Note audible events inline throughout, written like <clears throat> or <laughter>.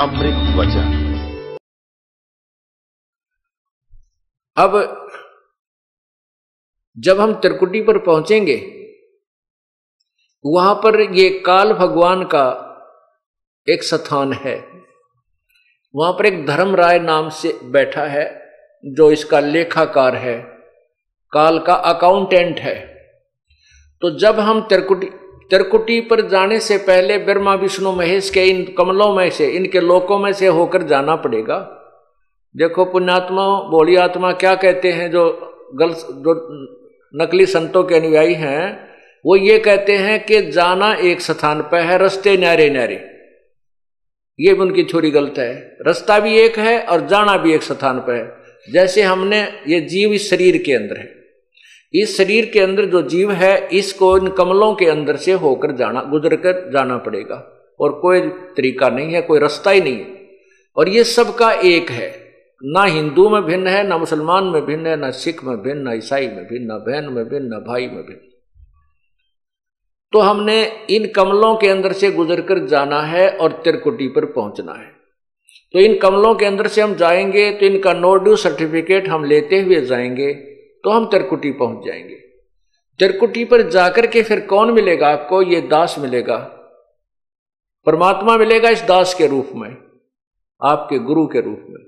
अमृत वचन। अब जब हम त्रिकुटी पर पहुँचेंगे, वहाँ पर ये काल भगवान का एक स्थान है। वहाँ पर एक धर्म राय नाम से बैठा है, जो इसका लेखाकार है। काल का अकाउंटेंट है। तो जब हम त्रिकुटी त्रिकुटी पर जाने से पहले ब्रह्मा, विष्णु, महेश के इन कमलों में से, इनके लोकों में से होकर जाना पड़ेगा। देखो पुण्यात्मा, बोली आत्मा क्या कहते हैं, जो गल, जो नकली संतों के अनुयायी हैं, वो ये कहते हैं कि जाना एक स्थान पर है, रस्ते न्यारे न्यारे ये भी उनकी छोरी गलत है। रास्ता भी एक है और जाना भी एक स्थान पर है। जैसे हमने, ये जीव शरीर के अंदर है। इस शरीर के अंदर जो जीव है, इसको इन कमलों के अंदर से होकर जाना गुजर कर जाना पड़ेगा। और कोई तरीका नहीं है, कोई रास्ता ही नहीं है। और ये सबका एक है। ना हिंदू में भिन्न है, ना मुसलमान में भिन्न है, ना सिख में भिन्न, ना ईसाई में भिन्न, ना बहन में भिन्न, ना भाई में भिन्न। तो हमने इन कमलों के अंदर से गुजर कर जाना है और तिरकुटी पर पहुँचना है। तो इन कमलों के अंदर से हम जाएँगे तो इनका नो ड्यू सर्टिफिकेट हम लेते हुए जाएँगे। तो हम तिरकुटी पहुँच जाएँगे। तिरकुटी पर जाकर के फिर कौन मिलेगा? आपको ये दास मिलेगा। परमात्मा मिलेगा इस दास के रूप में, आपके गुरु के रूप में।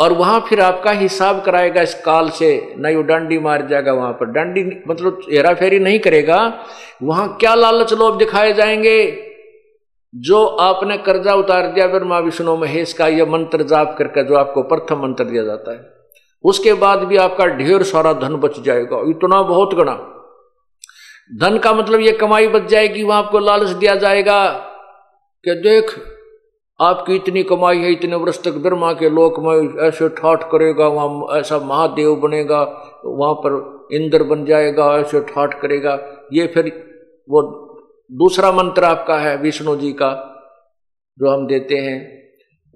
और वहाँ फिर आपका हिसाब कराएगा, इस काल से नहीं, वो डंडी मार जाएगा वहाँ पर। डंडी मतलब हेरा फेरी नहीं करेगा। वहाँ क्या लालच लोभ दिखाए जाएँगे? जो आपने कर्जा उतार दिया, फिर माँ विष्णु महेश का यह मंत्र जाप करके जो आपको प्रथम मंत्र दिया जाता है। उसके बाद भी आपका ढेर सारा धन बच जाएगा, इतना बहुत गणा। धन का मतलब ये कमाई बच जाएगी, वहाँ आपको लालच दिया जाएगा कि देख, आपकी इतनी कमाई है, इतने वर्ष तक ब्रह्मा के लोक में ऐसे ठाठ करेगा, वहाँ ऐसा महादेव बनेगा, वहाँ पर इंद्र बन जाएगा, ऐसे ठाठ करेगा। ये फिर वो दूसरा मंत्र आपका है, विष्णु जी का, जो हम देते हैं।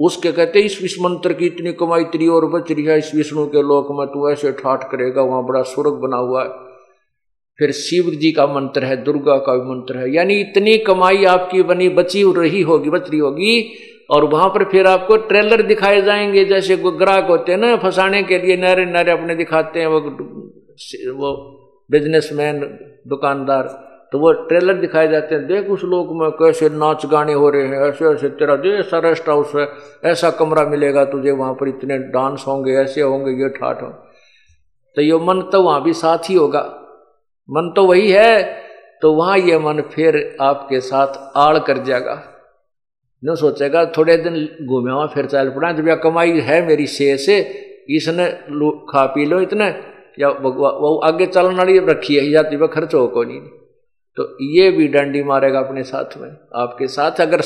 उसके कहते, इस विश्व मंत्र की इतनी कमाई इतनी और बच रही है, इस विष्णु के लोक में तू ऐसे ठाठ करेगा, वहाँ बड़ा स्वर्ग बना हुआ है। फिर शिव जी का मंत्र है, दुर्गा का भी मंत्र है। यानी इतनी कमाई आपकी बनी, बची रही होगी, बच रही होगी, और वहाँ पर फिर आपको ट्रेलर दिखाए जाएँगे, जैसे ग्राहक होते हैं ना, फंसाने के लिए नारे नारे अपने दिखाते हैं, वो वो बिजनेसमैन दुकानदार। तो वो ट्रेलर दिखाए जाते हैं, देख उस लोग में कैसे नाच गाने हो रहे हैं, ऐसे ऐसे, तेरा जो ऐसा रेस्ट हाउस है, ऐसा कमरा मिलेगा तुझे, वहाँ पर इतने डांस होंगे, ऐसे होंगे, ये ठाठ हो। तो ये मन तो वहाँ भी साथ ही होगा। मन तो वही है तो वहाँ ये मन फिर आपके साथ आड़ कर जाएगा। न सोचेगा, थोड़े दिन घूमे फिर चल पड़ा, जब यह कमाई है मेरी से से, इसने खा पी लो इतने, या वो आगे चलने वाली रखी है जाती वह खर्च हो को नहीं। तो ये भी डंडी मारेगा अपने साथ में। आपके साथ अगर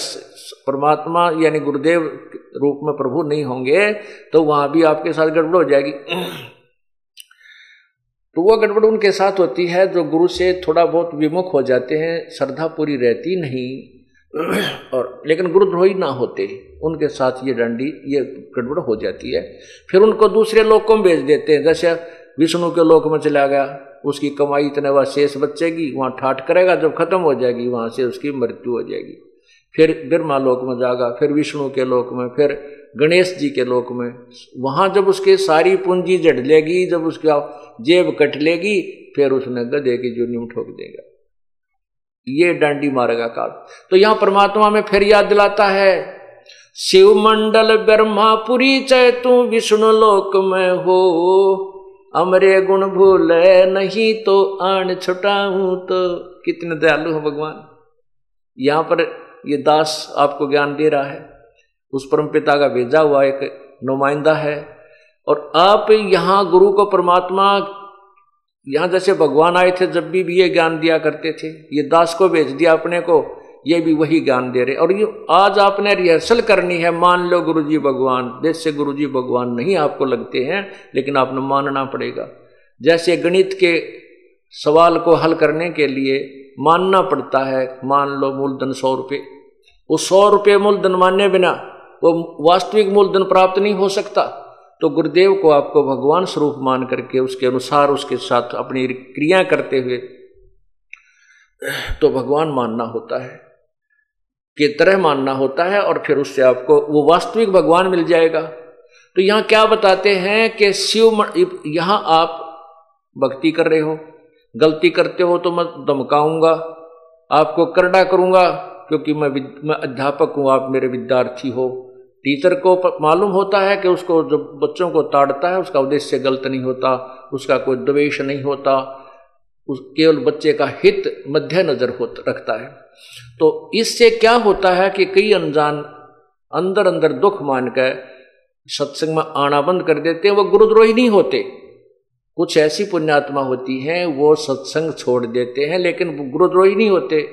परमात्मा यानी गुरुदेव रूप में प्रभु नहीं होंगे तो वहाँ भी आपके साथ गड़बड़ हो जाएगी। <clears throat> तो वह गड़बड़ उनके साथ होती है, जो गुरु से थोड़ा बहुत विमुख हो जाते हैं, श्रद्धा पूरी रहती नहीं। <clears throat> और, लेकिन गुरुद्रोही ना होते, उनके साथ ये डंडी, ये गड़बड़ हो जाती है। फिर उनको दूसरे लोग में भेज देते हैं, जैसे विष्णु के लोक में चला गया उसकी कमाई इतने वह शेष बचेगी, वहाँ ठाठ करेगा, जब खत्म हो जाएगी, वहाँ से उसकी मृत्यु हो जाएगी। फिर ब्रह्मा लोक में जाएगा फिर विष्णु के लोक में, फिर गणेश जी के लोक में। वहाँ जब उसके सारी पूंजी जड़ लेगी, जब उसका जेब कट लेगी, फिर उसने गधे की जूनी ठोक देगा। ये डांडी मारेगा काल। तो यहाँ परमात्मा में फिर याद दिलाता है शिव मंडल ब्रह्मापुरी चय तू विष्णु लोक में हो। अमरे गुण भूल नहीं तो आन छुटाऊ तो। कितने दयालु हो भगवान। यहाँ पर ये दास आपको ज्ञान दे रहा है। उस परम पिता का भेजा हुआ एक नुमाइंदा है। और आप यहाँ गुरु को परमात्मा यहाँ जैसे भगवान आए थे जब भी, भी ये ज्ञान दिया करते थे। ये दास को भेज दिया अपने को। ये भी वही ज्ञान दे रहे और ये आज आपने रिहर्सल करनी है, मान लो गुरुजी भगवान। जैसे गुरुजी भगवान नहीं आपको लगते हैं, लेकिन आपने मानना पड़ेगा। जैसे गणित के सवाल को हल करने के लिए मानना पड़ता है, मान लो मूलधन सौ रुपये। वो सौ रुपये मूलधन मानने बिना वो वास्तविक मूलधन प्राप्त नहीं हो सकता। तो गुरुदेव को आपको भगवान स्वरूप मान करके उसके अनुसार उसके साथ अपनी क्रिया करते हुए तो भगवान मानना होता है। के तरह मानना होता है और फिर उससे आपको वो वास्तविक भगवान मिल जाएगा। तो यहाँ क्या बताते हैं कि शिव यहाँ आप भक्ति कर रहे हो, गलती करते हो तो मैं धमकाऊँगा, आपको करड़ा करूँगा, क्योंकि मैं मैं अध्यापक हूँ, आप मेरे विद्यार्थी हो। टीचर को मालूम होता है कि उसको जो बच्चों को ताड़ता है, उसका उद्देश्य गलत नहीं होता, उसका कोई द्वेष नहीं होता उस केवल बच्चे का हित मध्य नज़र हो रखता है। तो इससे क्या होता है कि कई अनजान अंदर अंदर दुख मान कर सत्संग में आना बंद कर देते हैं, वो गुरुद्रोही नहीं होते। कुछ ऐसी पुण्यात्मा होती हैं, वो सत्संग छोड़ देते हैं, लेकिन गुरुद्रोही नहीं होते।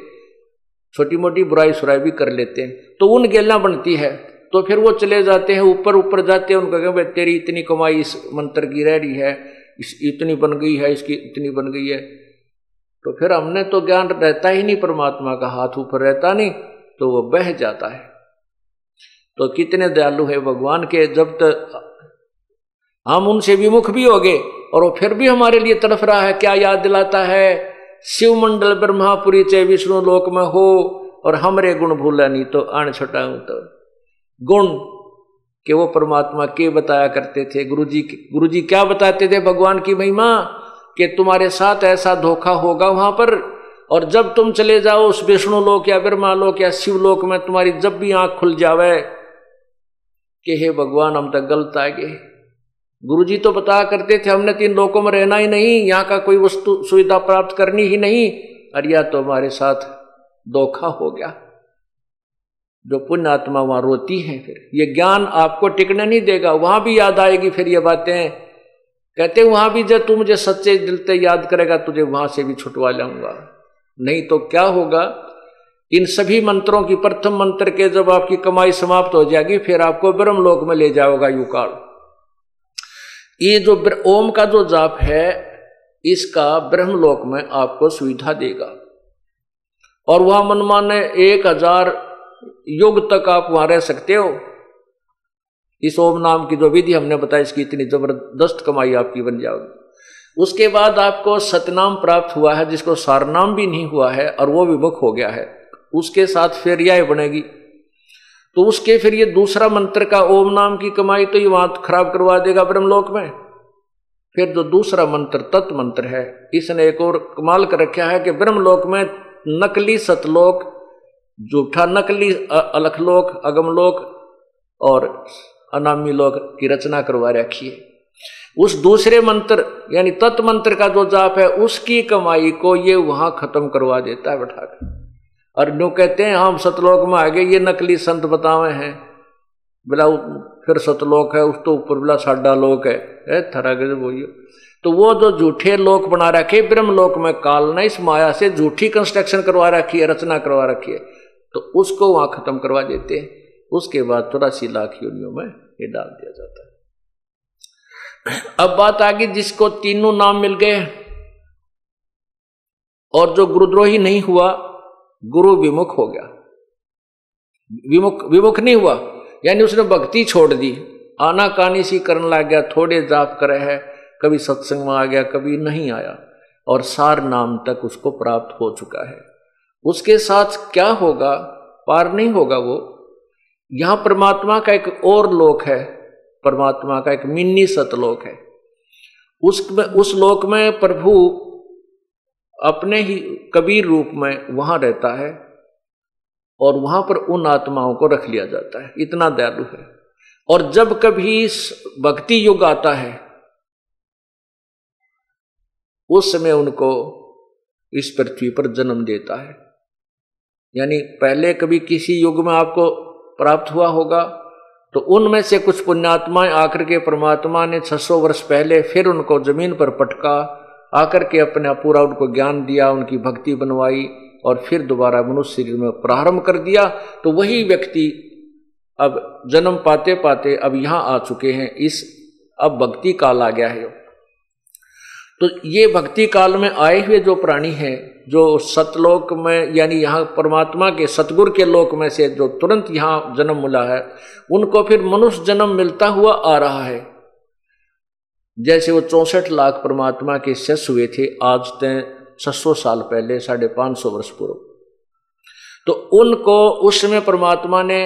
छोटी मोटी बुराई सुराई भी कर लेते हैं। तो उन गेला बनती है। तो फिर वो चले जाते हैं ऊपर ऊपर जाते हैं, उनको कहें तेरी इतनी कमाई इस मंत्र की रह रही है, इस इतनी बन गई है, इसकी इतनी बन गई है। तो फिर हमने तो ज्ञान रहता ही नहीं, परमात्मा का हाथ ऊपर रहता नहीं तो वो बह जाता है। तो कितने दयालु है भगवान के, जब तक हम उनसे विमुख भी हो गए और वो फिर भी हमारे लिए तड़फ रहा है, क्या याद दिलाता है? शिव मंडल ब्रह्मापुरी चे विष्णु लोक में हो और हमरे गुण भूला नहीं तो अण छटाऊ तो। गुण के वो परमात्मा के बताया करते थे, गुरुजी गुरुजी क्या बताते थे भगवान की महिमा? कि तुम्हारे साथ ऐसा धोखा होगा वहाँ पर, और जब तुम चले जाओ उस विष्णु लोक या ब्रह्मा लोक या शिव लोक में तुम्हारी जब भी आँख खुल जावे कि हे भगवान, हम तक गलत आ गए। गुरु जी तो बता करते थे, हमने तीन लोकों में रहना ही नहीं, यहाँ का कोई वस्तु सुविधा प्राप्त करनी ही नहीं, और या तो हमारे साथ धोखा हो गया। जो पुण्य आत्मा वहाँ रोती है फिर, ये ज्ञान आपको टिकने नहीं देगा, वहाँ भी याद आएगी फिर ये बातें। कहते वहाँ भी जब तू मुझे सच्चे दिल से याद करेगा, तुझे वहाँ से भी छुटवा लाऊँगा। नहीं तो क्या होगा? इन सभी मंत्रों की प्रथम मंत्र के जब आपकी कमाई समाप्त हो जाएगी, फिर आपको ब्रह्म लोक में ले जाओगा युकाल ये जो ओम का जो जाप है, इसका ब्रह्मलोक में आपको सुविधा देगा। और वह मनमाने एक हज़ार युग तक आप वहाँ रह सकते हो। इस ओम नाम की जो विधि हमने बताई, इसकी इतनी ज़बरदस्त कमाई आपकी बन जाएगी। उसके बाद आपको सतनाम प्राप्त हुआ है, जिसको सारनाम भी नहीं हुआ है, और वो विमुख हो गया है। उसके साथ फिर यह बनेगी। तो उसके फिर ये दूसरा मंत्र का ओम नाम की कमाई तो ये वहाँ खराब करवा देगा ब्रह्मलोक में। फिर जो दूसरा मंत्र तत्व मंत्र है, इसने एक और कमाल कर रखा है कि ब्रह्मलोक में नकली सतलोक झूठा नकली अलखलोक, अगमलोक और अनामी लोक की रचना करवा रखी है। उस दूसरे मंत्र, यानी तत्व मंत्र का जो जाप है, उसकी कमाई को ये वहाँ खत्म करवा देता है बैठाकर। और नो कहते हैं हम सतलोक में आ गए ये नकली संत बतावे हैं। बोला फिर सतलोक है, उस तो ऊपर बोला, साडा लोक है। थरा के बोलिए तो वो जो झूठे लोक बना रखे, ब्रह्म लोक में काल ने इस माया से झूठी कंस्ट्रक्शन करवा रखी है, रचना करवा रखी है तो उसको वहाँ खत्म करवा देते हैं। उसके बाद चौरासी लाख योनियों में ये डाल दिया जाता है। अब बात आ गई जिसको तीनों नाम मिल गए। और जो गुरुद्रोही नहीं हुआ, गुरु विमुख हो गया। विमुख विमुख नहीं हुआ, यानी उसने भक्ति छोड़ दी। आना कानी सी करने लग गया, थोड़े जाप करे है, कभी सत्संग में आ गया, कभी नहीं आया। और सार नाम तक उसको प्राप्त हो चुका है। उसके साथ क्या होगा, पार नहीं होगा वो यहाँ परमात्मा का एक और लोक है, परमात्मा का एक मिन्नी सतलोक है। उसमें उस लोक में प्रभु अपने ही कबीर रूप में वहाँ रहता है और वहाँ पर उन आत्माओं को रख लिया जाता है। इतना दयालु है। और जब कभी भक्ति युग आता है, उस समय उनको इस पृथ्वी पर जन्म देता है। यानी पहले कभी किसी युग में आपको प्राप्त हुआ होगा तो उनमें से कुछ पुण्यात्माएँ आकर के परमात्मा ने 600 वर्ष पहले फिर उनको ज़मीन पर पटका, आकर के अपना पूरा उनको ज्ञान दिया, उनकी भक्ति बनवाई और फिर दोबारा मनुष्य शरीर में प्रारंभ कर दिया। तो वही व्यक्ति अब जन्म पाते पाते अब यहाँ आ चुके हैं, इस अब भक्ति काल आ गया है। तो ये भक्ति काल में आए हुए जो प्राणी हैं जो सतलोक में, यानी यहाँ परमात्मा के, सतगुर के लोक में से जो तुरंत यहाँ जन्म मिला है, उनको फिर मनुष्य जन्म मिलता हुआ आ रहा है। जैसे वो चौसठ लाख परमात्मा के शस हुए थे, आज तय सौ साल पहले, साढ़े पाँच सौ वर्ष पूर्व। तो उनको, उस समय परमात्मा ने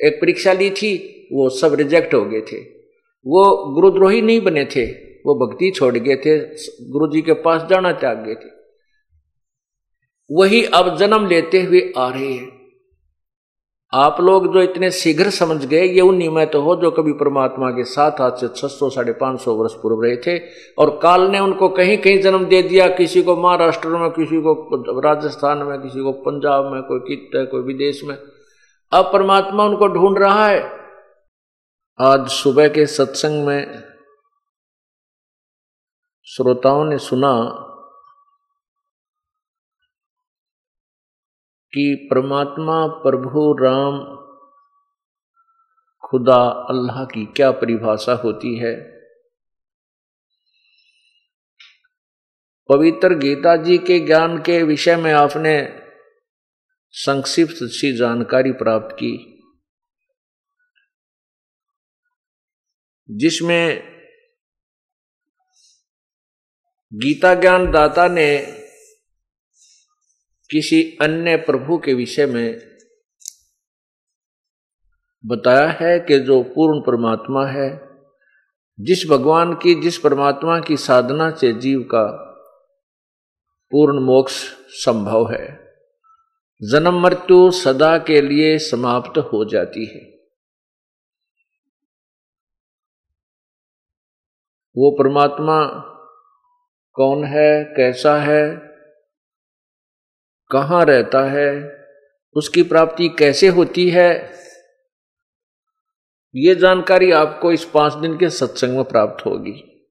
एक परीक्षा ली थी, वो सब रिजेक्ट हो गए थे। वो गुरुद्रोही नहीं बने थे, वो भक्ति छोड़ गए थे गुरु जी के पास जाना त्याग गए थे। वही अब जन्म लेते हुए आ रहे हैं। आप लोग जो इतने शीघ्र समझ गए, ये उन तो हो जो कभी परमात्मा के साथ आज से छह सौ, साढ़े पाँच सौ वर्ष पूर्व रहे थे और काल ने उनको कहीं कहीं जन्म दे दिया, किसी को महाराष्ट्र में, किसी को राजस्थान में, किसी को पंजाब में, कोई कित, कोई विदेश में। अब परमात्मा उनको ढूंढ रहा है। आज सुबह के सत्संग में श्रोताओं ने सुना कि परमात्मा, प्रभु, राम, खुदा, अल्लाह की क्या परिभाषा होती है। पवित्र गीता जी के ज्ञान के विषय में आपने संक्षिप्त सी जानकारी प्राप्त की, जिसमें गीता ज्ञान दाता ने किसी अन्य प्रभु के विषय में बताया है कि जो पूर्ण परमात्मा है, जिस भगवान की, जिस परमात्मा की साधना से जीव का पूर्ण मोक्ष संभव है। जन्म मृत्यु सदा के लिए समाप्त हो जाती है। वो परमात्मा कौन है, कैसा है कहाँ रहता है? उसकी प्राप्ति कैसे होती है? ये जानकारी आपको इस पाँच दिन के सत्संग में प्राप्त होगी।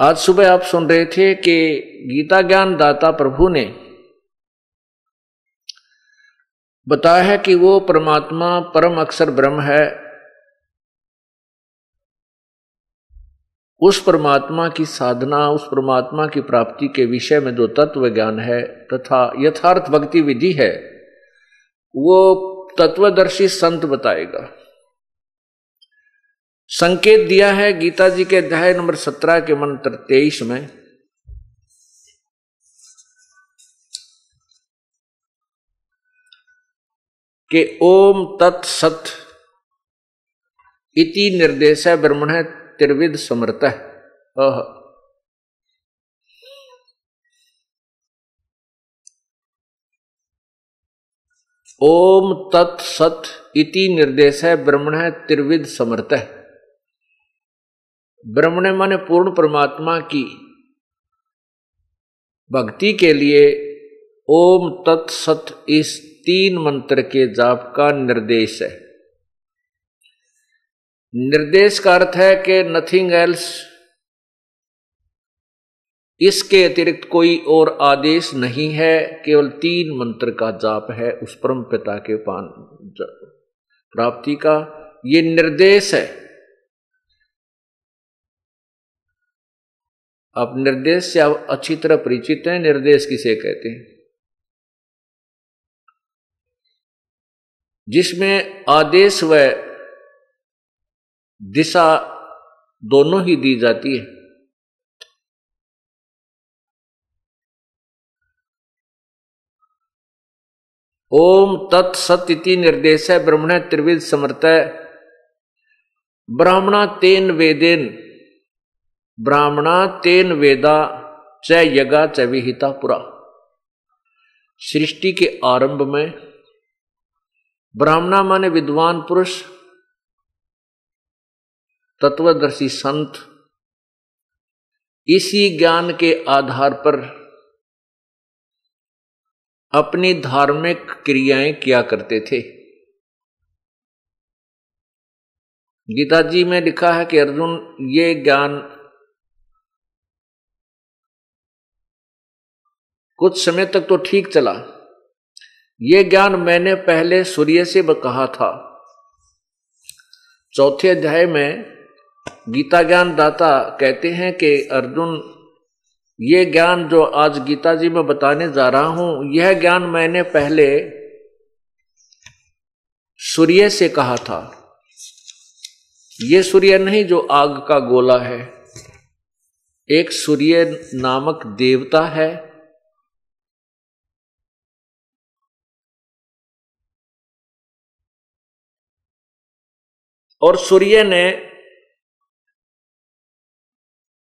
आज सुबह आप सुन रहे थे कि गीता ज्ञान दाता प्रभु ने बताया है कि वो परमात्मा परम अक्षर ब्रह्म है। उस परमात्मा की साधना, उस परमात्मा की प्राप्ति के विषय में जो तत्व ज्ञान है तथा यथार्थ भक्ति विधि है, वो तत्वदर्शी संत बताएगा। संकेत दिया है गीता जी के अध्याय नंबर सत्रह के मंत्र तेईस में। कि ओम तत्सत इति निर्देश है ब्रह्मण त्रिविध समृत ओम तत्सत इति निर्देश है, ब्रह्मण त्रिविध समर्थ है। ब्रह्मण माने पूर्ण परमात्मा की भक्ति के लिए ओम तत् सत इस तीन मंत्र के जाप का निर्देश है। निर्देश का अर्थ है कि नथिंग एल्स इसके अतिरिक्त कोई और आदेश नहीं है, केवल तीन मंत्र का जाप है, उस परम पिता के पान प्राप्ति का। ये निर्देश है। आप निर्देश से आप अच्छी तरह परिचित हैं, निर्देश किसे कहते हैं? जिसमें आदेश व दिशा दोनों ही दी जाती है। ओम तत्सत इति निर्देश है ब्रह्मण त्रिविध समर्थ। ब्राह्मणा तेन वेदेन, ब्राह्मणा तेन वेदा, च यगा, च विहिता पुरा। सृष्टि के आरंभ में ब्राह्मणा माने विद्वान पुरुष तत्वदर्शी संत इसी ज्ञान के आधार पर अपनी धार्मिक क्रियाएँ किया करते थे। गीता जी में लिखा है कि अर्जुन, ये ज्ञान कुछ समय तक तो ठीक चला। ये ज्ञान मैंने पहले सूर्य से कहा था। चौथे अध्याय में गीता ज्ञान दाता कहते हैं कि अर्जुन, ये ज्ञान जो आज गीता जी में बताने जा रहा हूँ, यह ज्ञान मैंने पहले सूर्य से कहा था। ये सूर्य नहीं जो आग का गोला है। एक सूर्य नामक देवता है। और सूर्य ने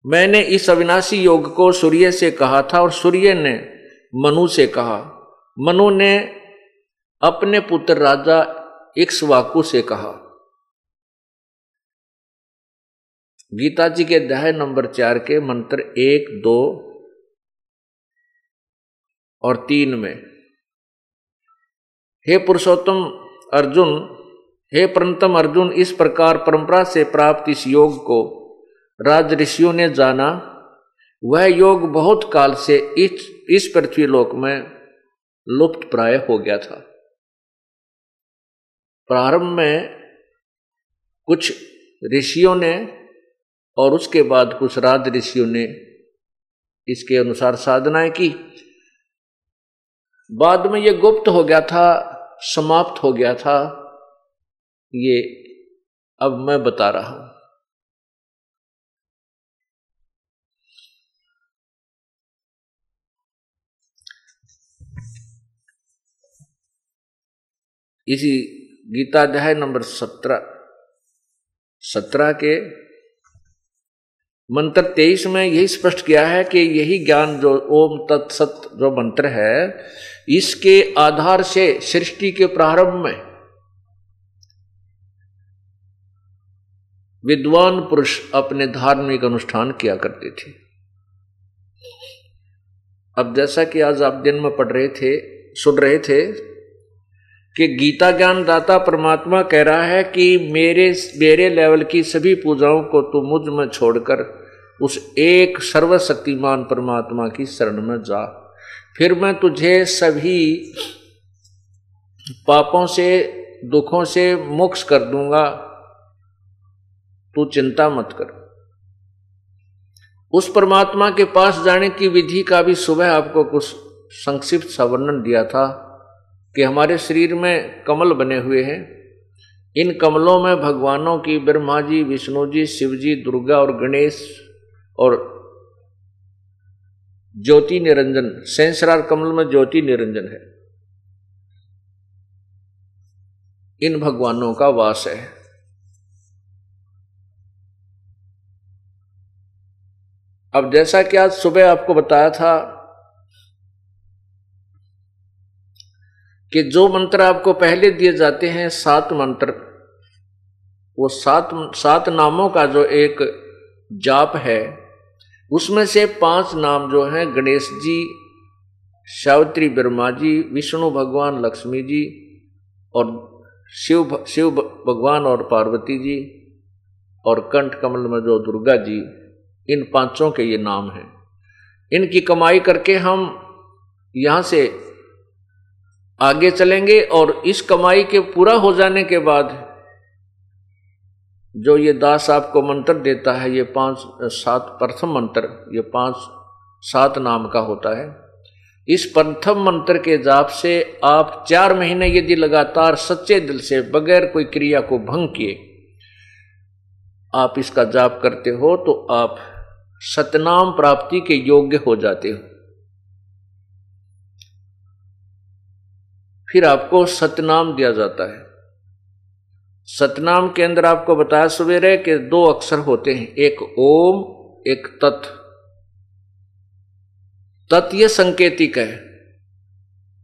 मैंने इस अविनाशी योग को सूर्य से कहा था और सूर्य ने मनु से कहा। मनु ने अपने पुत्र राजा इक्सवाकु से कहा। गीता जी के अध्याय नंबर चार के मंत्र एक, दो और तीन में, हे पुरुषोत्तम अर्जुन, हे परंतम अर्जुन, इस प्रकार परंपरा से प्राप्त इस योग को राज ऋषियों ने जाना। वह योग बहुत काल से इस इस पृथ्वी लोक में लुप्त प्राय हो गया था। प्रारंभ में कुछ ऋषियों ने और उसके बाद कुछ राज ऋषियों ने इसके अनुसार साधनाएँ की। बाद में यह गुप्त हो गया था, समाप्त हो गया था। ये अब मैं बता रहा हूँ। इसी गीताध्याय नंबर सत्रह। सत्रह के मंत्र तेईस में यही स्पष्ट किया है कि यही ज्ञान जो ओम तत्सत जो मंत्र है, इसके आधार से सृष्टि के प्रारंभ में विद्वान पुरुष अपने धार्मिक अनुष्ठान किया करते थे। अब जैसा कि आज आप दिन में पढ़ रहे थे, सुन रहे थे कि गीता ज्ञान दाता परमात्मा कह रहा है कि मेरे मेरे लेवल की सभी पूजाओं को तू मुझमें छोड़कर उस एक सर्वशक्तिमान परमात्मा की शरण में जा। फिर मैं तुझे सभी पापों से, दुखों से मोक्ष कर दूँगा। तू चिंता मत कर। उस परमात्मा के पास जाने की विधि का भी सुबह आपको कुछ संक्षिप्त सा वर्णन दिया था। कि हमारे शरीर में कमल बने हुए हैं। इन कमलों में भगवानों की ब्रह्मा जी, विष्णु जी, शिव जी, दुर्गा और गणेश और ज्योति निरंजन सेंसरार कमल में ज्योति निरंजन है। इन भगवानों का वास है। अब जैसा कि आज सुबह आपको बताया था कि जो मंत्र आपको पहले दिए जाते हैं, सात मंत्र, वो सात सात नामों का जो एक जाप है, उसमें से पाँच नाम जो हैं, गणेश जी, सावित्री ब्रह्मा जी, विष्णु भगवान लक्ष्मी जी और शिव शिव भगवान और पार्वती जी और कंठ कमल में जो दुर्गा जी, इन पाँचों के ये नाम हैं। इनकी कमाई करके हम यहाँ से आगे चलेंगे और इस कमाई के पूरा हो जाने के बाद जो ये दास आपको मंत्र देता है, ये पाँच, सात प्रथम मंत्र, ये पाँच, सात नाम का होता है। इस प्रथम मंत्र के जाप से आप चार महीने यदि लगातार सच्चे दिल से बगैर कोई क्रिया को भंग किए, आप इसका जाप करते हो तो आप सतनाम प्राप्ति के योग्य हो जाते हो। फिर आपको सतनाम दिया जाता है। सतनाम के अंदर आपको बताया सवेरे के दो अक्षर होते हैं, एक ओम, एक तत्। तत् ये संकेतिक है।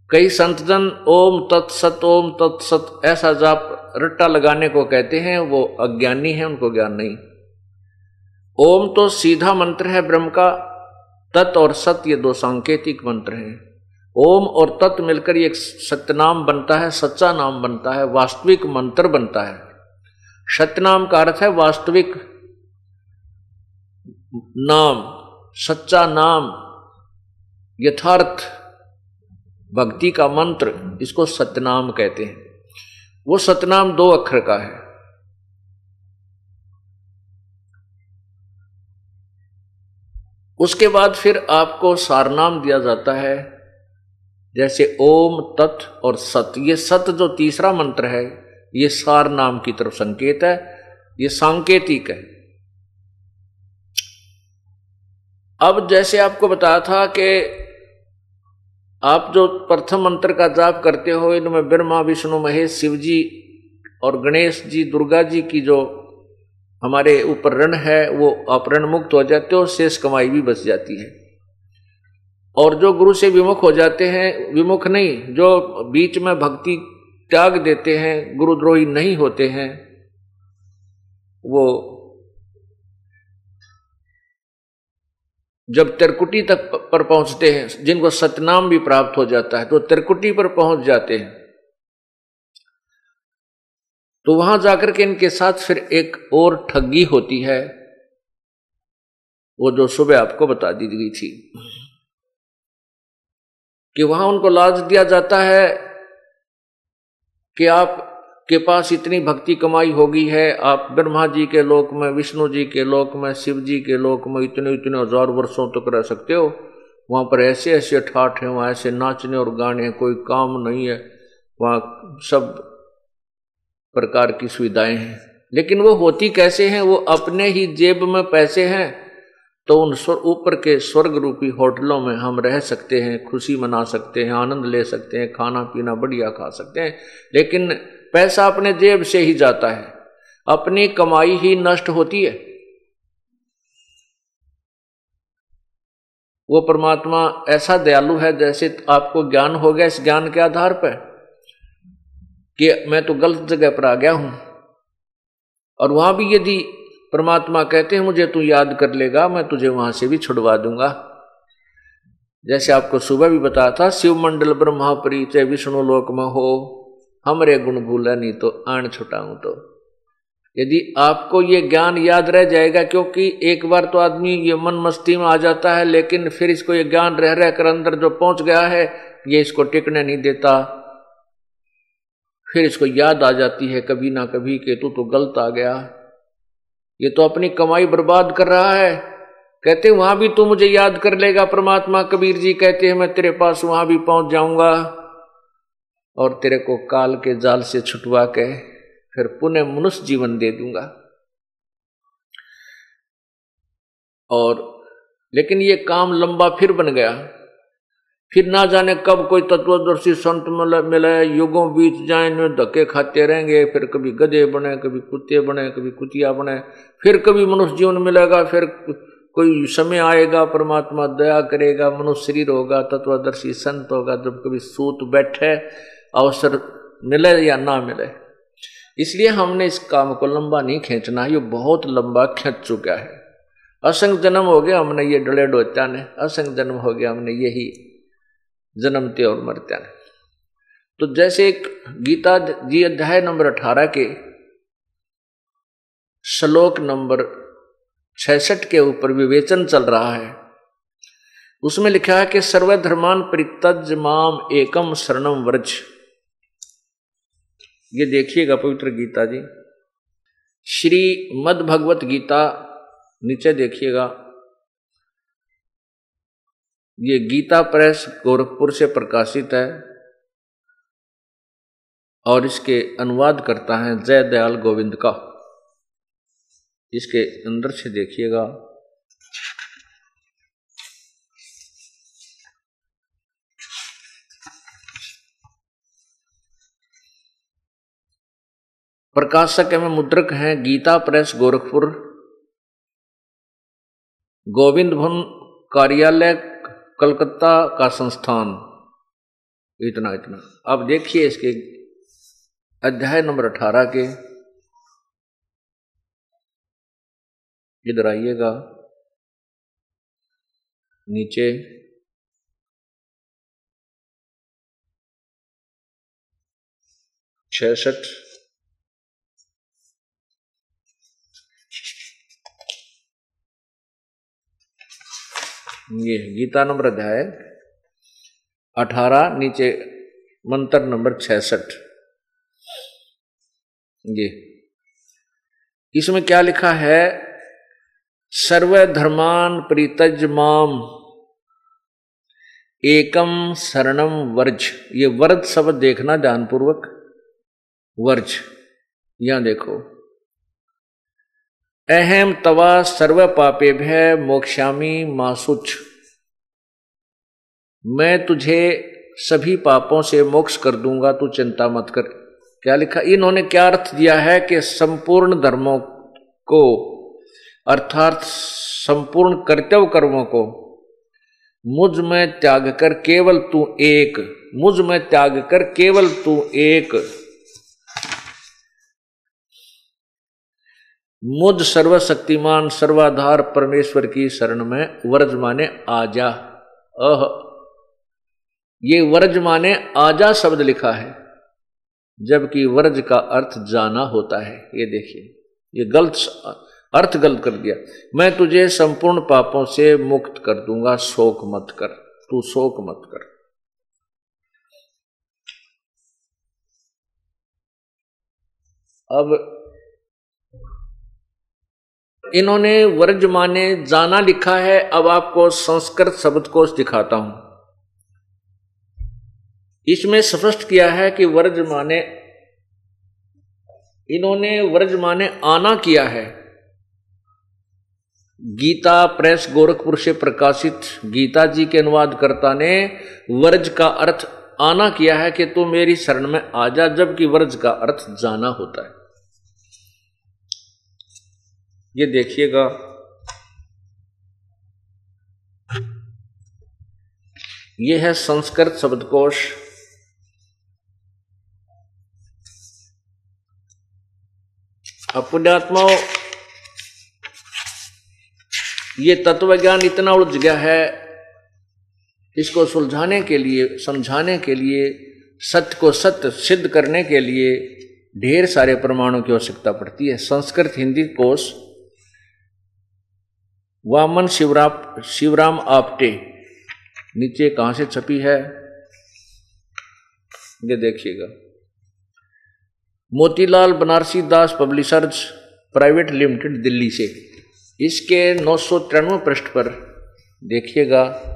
कई संतजन ओम तत्सत ओम तत्सत ऐसा जाप रट्टा लगाने को कहते हैं, वो अज्ञानी है, उनको ज्ञान नहीं। ओम तो सीधा मंत्र है ब्रह्म का, तत् और सत ये दो सांकेतिक मंत्र हैं। ओम और तत्व मिलकर एक सत्यनाम बनता है, सच्चा नाम बनता है, वास्तविक मंत्र बनता है। सत्यनाम का अर्थ है वास्तविक नाम, सच्चा नाम, यथार्थ भक्ति का मंत्र, इसको सतनाम कहते हैं। वो सतनाम दो अक्षर का है। उसके बाद फिर आपको सारनाम दिया जाता है। जैसे ओम, तत् और सत, ये सत जो तीसरा मंत्र है, ये सार नाम की तरफ़ संकेत है, ये सांकेतिक है। अब जैसे आपको बताया था कि आप जो प्रथम मंत्र का जाप करते हो, इनमें ब्रह्मा, विष्णु, महेश शिव जी और गणेश जी, दुर्गा जी की जो हमारे ऊपर ऋण है, वो आप ऋण मुक्त हो जाते हो, शेष कमाई भी बच जाती है। और जो गुरु से विमुख हो जाते हैं, विमुख नहीं, जो बीच में भक्ति त्याग देते हैं, गुरुद्रोही नहीं होते हैं, वो जब तिरकुटी तक पर पहुँचते हैं, जिनको सतनाम भी प्राप्त हो जाता है तो तिरकुटी पर पहुँच जाते हैं। तो वहाँ जाकर के इनके साथ फिर एक और ठगी होती है, वो जो सुबह आपको बता दी गई थी। कि वहाँ उनको लाज दिया जाता है कि आप के पास इतनी भक्ति कमाई होगी है, आप ब्रह्मा जी के लोक में, विष्णु जी के लोक में, शिव जी के लोक में इतने इतने हज़ार वर्षों तक रह सकते हो। वहाँ पर ऐसे ऐसे ठाठ हैं, वहाँ ऐसे नाचने और गाने कोई काम नहीं है। वहाँ सब प्रकार की सुविधाएँ हैं। लेकिन वो होती कैसे हैं? वो अपने ही जेब में पैसे हैं। तो उन ऊपर के स्वर्ग रूपी होटलों में हम रह सकते हैं, खुशी मना सकते हैं, आनंद ले सकते हैं, खाना पीना बढ़िया खा सकते हैं, लेकिन पैसा अपने जेब से ही जाता है। अपनी कमाई ही नष्ट होती है। वो परमात्मा ऐसा दयालु है जैसे आपको ज्ञान हो गया इस ज्ञान के आधार पर कि मैं तो गलत जगह पर आ गया हूँ। और वहाँ भी यदि परमात्मा कहते हैं, मुझे तू याद कर लेगा, मैं तुझे वहाँ से भी छुड़वा दूँगा। जैसे आपको सुबह भी बताया था, शिव मंडल ब्रह्मा परिचय विष्णु लोक में हो, हमरे गुण भूला नहीं तो आण छुटाऊं तो। यदि आपको ये ज्ञान याद रह जाएगा, क्योंकि एक बार तो आदमी ये मन मस्ती में आ जाता है, लेकिन फिर इसको ये ज्ञान रह रह कर अंदर जो पहुँच गया है, ये इसको टिकने नहीं देता। फिर इसको याद आ जाती है, कभी ना कभी कि तू तो गलत आ गया। ये तो अपनी कमाई बर्बाद कर रहा है। कहते, वहाँ भी तू मुझे याद कर लेगा परमात्मा। कबीर जी कहते हैं, मैं तेरे पास वहाँ भी पहुँच जाऊँगा और तेरे को काल के जाल से छुटवा के फिर पुनः मनुष्य जीवन दे दूँगा। और लेकिन ये काम लंबा फिर बन गया। फिर ना जाने कब कोई तत्वदर्शी संत मिले युगों बीत जाए धक्के खाते रहेंगे, फिर कभी गधे बने, कभी कुत्ते बने, कभी कुतिया बने। फिर कभी मनुष्य जीवन मिलेगा, फिर कोई समय आएगा, परमात्मा दया करेगा, मनुष्य शरीर होगा, तत्वदर्शी संत होगा, जब कभी सूत बैठे, अवसर मिले या ना मिले। इसलिए हमने इस काम को लंबा नहीं खींचना, ये बहुत लंबा खींच चुका है। असंग जन्म हो गया हमने ये डले डोचा ने असंग जन्म हो गया हमने यही। जन्मते और मरते हैं तो जैसे एक गीता जी अध्याय नंबर अठारह के श्लोक नंबर छसठ के ऊपर विवेचन चल रहा है, उसमें लिखा है कि सर्वधर्मान परितज माम एकम शरणम व्रज। ये देखिएगा पवित्र गीता जी। श्री मद भगवत गीता नीचे देखिएगा। ये गीता प्रेस गोरखपुर से प्रकाशित है और इसके अनुवाद करता है जय दयाल गोविंद का। इसके अंदर से देखिएगा। प्रकाशक एवं मुद्रक हैं गीता प्रेस गोरखपुर। गोविंद भवन कार्यालय कलकत्ता का संस्थान। इतना इतना। अब देखिए इसके अध्याय नंबर अठारह के। इधर आइएगा। नीचे। छसठ ये गीता नंबर अध्याय अठारह, नीचे मंत्र नंबर छसठ। ये। इसमें क्या लिखा है? सर्वधर्मान परितज माम, एकम शरणम वर्ज। ये वर्ज शब्द देखना ध्यानपूर्वक। वर्ज। यहाँ देखो। अहम तवा सर्व पापे भय मोक्षामी मासुच। मैं तुझे सभी पापों से मोक्ष कर दूँगा, तू चिंता मत कर। क्या लिखा? इन्होंने क्या अर्थ दिया है कि संपूर्ण धर्मों को, अर्थात संपूर्ण कर्तव्य कर्मों को, मुझमें त्याग कर केवल तू एक, मुझमें त्याग कर केवल तू एक। मुझ सर्वशक्तिमान, सर्वाधार परमेश्वर की शरण में वर्ज माने आजा। अह। ये वर्ज माने आजा शब्द लिखा है, जबकि वर्ज का अर्थ जाना होता है। ये देखिए, ये गलत अर्थ गलत कर दिया। मैं तुझे संपूर्ण पापों से मुक्त कर दूँगा, शोक मत कर, तू शोक मत कर। अब इन्होंने वर्ज माने जाना लिखा है, अब आपको संस्कृत शब्द कोश दिखाता हूँ। इसमें स्पष्ट किया है कि वर्ज माने, इन्होंने वर्ज माने आना किया है। गीता प्रेस गोरखपुर से प्रकाशित गीता जी के अनुवादकर्ता ने वर्ज का अर्थ आना किया है कि तू मेरी शरण में आ जा, जबकि वर्ज का अर्थ जाना होता है। ये देखिएगा। यह है संस्कृत शब्दकोश। अब पुण्यात्माओं ये तत्व ज्ञान इतना उलझ गया है इसको सुलझाने के लिए, समझाने के लिए, सत्य को सत्य सिद्ध करने के लिए ढेर सारे प्रमाणों की आवश्यकता पड़ती है। संस्कृत हिंदी कोष वामन शिवराम शिवराम आपटे। नीचे कहाँ से छपी है? ये देखिएगा। Motilal Banarsi Das publishers private limited Delhi से। इसके नौ सौ तिरानवे पृष्ठ पर देखिएगा।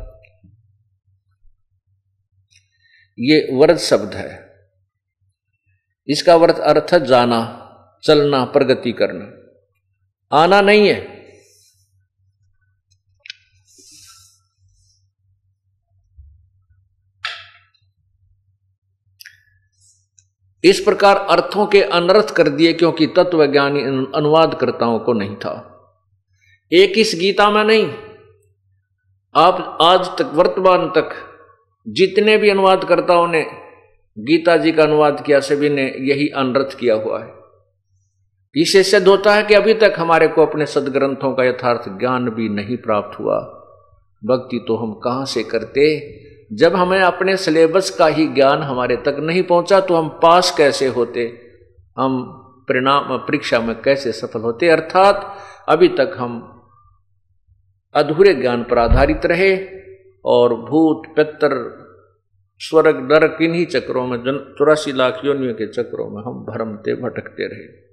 ये वर्द शब्द है। इसका वर्थ अर्थ जाना, चलना, प्रगति करना। आना नहीं है। इस प्रकार अर्थों के अनर्थ कर दिए क्योंकि तत्वज्ञानी अनुवादकर्ताओं को नहीं था। एक इस गीता में नहीं। आप आज तक, वर्तमान तक जितने भी अनुवादकर्ताओं ने गीता जी का अनुवाद किया, सभी ने यही अनर्थ किया हुआ है। इसे सिद्ध होता है कि अभी तक हमारे को अपने सदग्रंथों का यथार्थ ज्ञान भी नहीं प्राप्त हुआ। भक्ति तो हम कहाँ से करते? जब हमें अपने सिलेबस का ही ज्ञान हमारे तक नहीं पहुँचा तो हम पास कैसे होते? हम परिणाम, परीक्षा में कैसे सफल होते? अर्थात, अभी तक हम अधूरे ज्ञान पर आधारित रहे और भूत पितर स्वर्ग, नरक, इन्हीं चक्रों में, जन, चौरासी लाख योनियों के चक्रों में हम भरमते, भटकते रहे।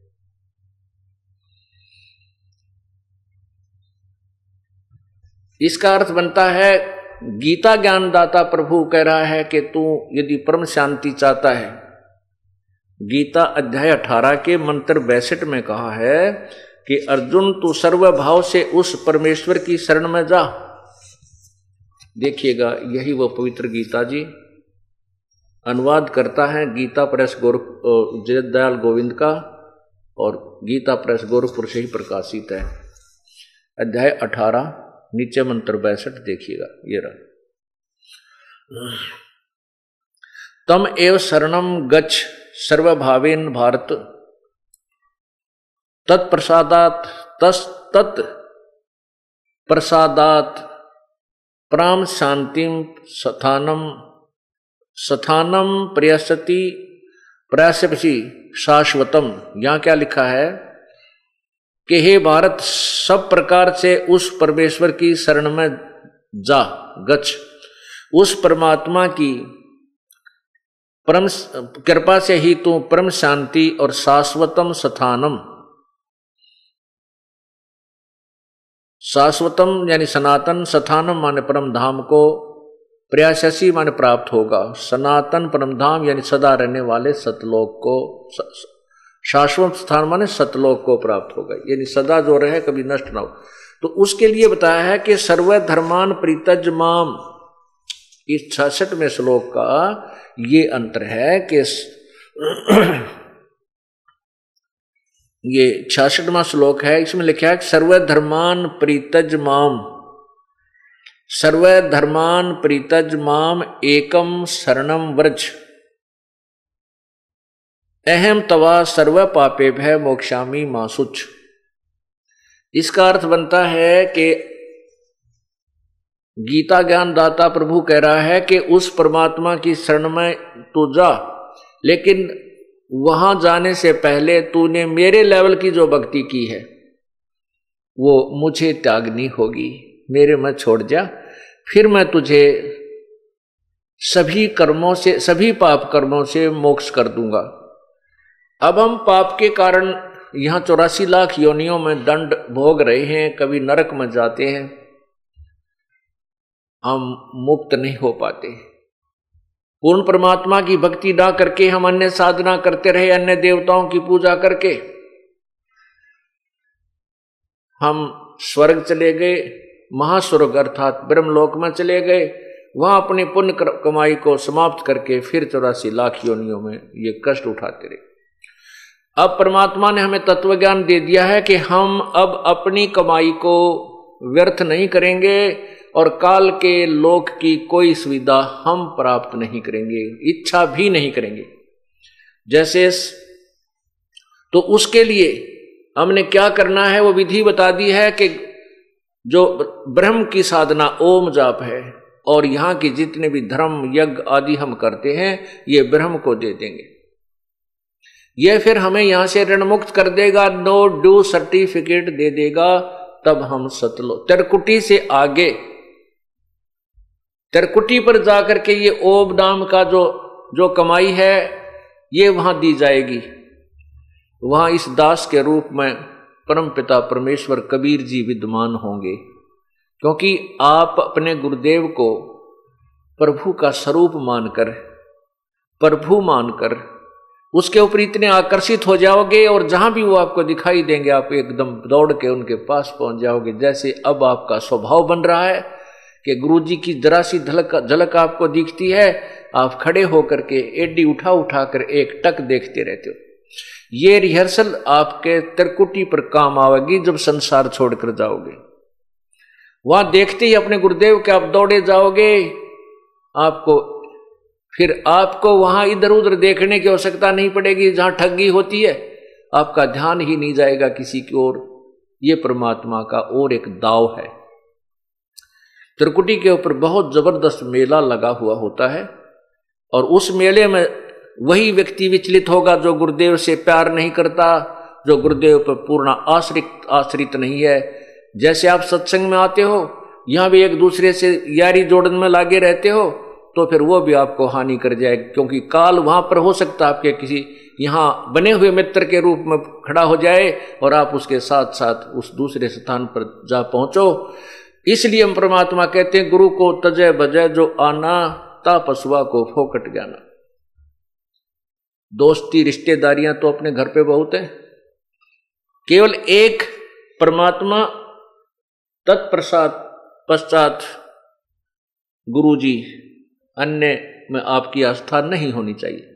इसका अर्थ बनता है गीता ज्ञानदाता प्रभु कह रहा है कि तू यदि परम शांति चाहता है, गीता अध्याय अठारह के मंत्र बैसठ में कहा है कि अर्जुन, तू सर्वभाव से उस परमेश्वर की शरण में जा। देखिएगा, यही वो पवित्र गीता जी अनुवाद करता है, गीता प्रेस गोरख जयदयाल गोविंद का, और गीता प्रेस गोरखपुर से ही प्रकाशित है। अध्याय अठारह नीचे मंत्र बैसठ देखिएगा, ये रहा। तम एव शरणम गच्छ सर्वभावेन भारत, तत्प्रसादात तस् तत् प्रसादात प्राम शांतिम सथानम सथानम प्रयासती प्रयासपसी शाश्वतम। यहाँ क्या लिखा है? कि हे भारत, सब प्रकार से उस परमेश्वर की शरण में जा गच उस परमात्मा की परम कृपा से ही तू परम शांति और शाश्वतम स्थानम, शाश्वतम यानी सनातन स्थानम माने परम धाम को प्रयासी माने प्राप्त होगा। सनातन परम धाम यानी सदा रहने वाले सतलोक को शाश्वत स्थान माने सतलोक को प्राप्त होगा यानी सदा जो रहे, कभी नष्ट ना हो। तो उसके लिए बताया है कि सर्वधर्मान प्रीतज माम, इस छठ में श्लोक का ये अंतर है कि ये छियासठवा श्लोक है, इसमें लिखा है सर्वधर्मान प्रीतज माम, सर्वधर्मान प्रीतज माम एकम शरणम व्रज। अहम तवा सर्व पापे भय मोक्षामी मासुच। इसका अर्थ बनता है कि गीता ज्ञान दाता प्रभु कह रहा है कि उस परमात्मा की शरण में तू जा, लेकिन वहाँ जाने से पहले तूने मेरे लेवल की जो भक्ति की है, वो मुझे त्यागनी होगी। मेरे में छोड़ जा, फिर मैं तुझे सभी कर्मों से, सभी पाप कर्मों से मोक्ष कर दूँगा। अब हम पाप के कारण यहाँ चौरासी लाख योनियों में दंड भोग रहे हैं, कभी नरक में जाते हैं, हम मुक्त नहीं हो पाते। पूर्ण परमात्मा की भक्ति ना करके हम अन्य साधना करते रहे, अन्य देवताओं की पूजा करके, हम स्वर्ग चले गए, महास्वर्ग अर्थात ब्रह्मलोक में चले गए, वहाँ अपनी पुण्य कमाई को समाप्त करके फिर चौरासी लाख योनियों में ये कष्ट उठाते रहे। अब परमात्मा ने हमें तत्व ज्ञान दे दिया है कि हम अब अपनी कमाई को व्यर्थ नहीं करेंगे और काल के लोक की कोई सुविधा हम प्राप्त नहीं करेंगे, इच्छा भी नहीं करेंगे। जैसे तो उसके लिए हमने क्या करना है, वो विधि बता दी है कि जो ब्रह्म की साधना ओम जाप है और यहाँ की जितने भी धर्म, यज्ञ आदि हम करते हैं, ये ब्रह्म को दे देंगे। ये फिर हमें यहाँ से ऋण मुक्त कर देगा। नो ड्यू सर्टिफिकेट दे देगा। तब हम सतलो। तिरकुटी से आगे। तिरकुटी पर जाकर के ये ओब नाम का जो जो कमाई है, ये वहाँ दी जाएगी। वहाँ इस दास के रूप में परम पिता परमेश्वर कबीर जी विद्यमान होंगे। क्योंकि आप अपने गुरुदेव को प्रभु का स्वरूप मानकर, प्रभु मानकर उसके ऊपर इतने आकर्षित हो जाओगे और जहाँ भी वो आपको दिखाई देंगे, आप एकदम दौड़ के उनके पास पहुँच जाओगे। जैसे अब आपका स्वभाव बन रहा है कि गुरु जी की जरा सी झलक झलक आपको दिखती है, आप खड़े होकर के एडी उठा उठा कर एक टक देखते रहते हो। ये रिहर्सल आपके त्रिकुटी पर काम आवेगी जब संसार छोड़कर जाओगे। वहाँ देखते ही अपने गुरुदेव के आप दौड़े जाओगे, आपको फिर आपको वहाँ इधर उधर देखने की आवश्यकता नहीं पड़ेगी, जहाँ ठगी होती है। आपका ध्यान ही नहीं जाएगा किसी की ओर। ये परमात्मा का और एक दाव है। त्रिकुटी के ऊपर बहुत ज़बरदस्त मेला लगा हुआ होता है, और उस मेले में वही व्यक्ति विचलित होगा जो गुरुदेव से प्यार नहीं करता, जो गुरुदेव पर पूर्ण आश्रित आश्रित नहीं है। जैसे आप सत्संग में आते हो, यहाँ भी एक दूसरे से यारी जोड़न में लागे रहते हो तो फिर वो भी आपको हानि कर जाए क्योंकि काल वहाँ पर हो सकता है आपके किसी यहाँ बने हुए मित्र के रूप में खड़ा हो जाए और आप उसके साथ साथ उस दूसरे स्थान पर जा पहुंचो। इसलिए हम परमात्मा कहते हैं, गुरु को तजय बजय जो आना ता पशुआ को फोकट जाना दोस्ती रिश्तेदारियाँ तो अपने घर पे बहुत है। केवल एक परमात्मा तत्प्रसाद पश्चात गुरु जी अन्य में आपकी आस्था नहीं होनी चाहिए।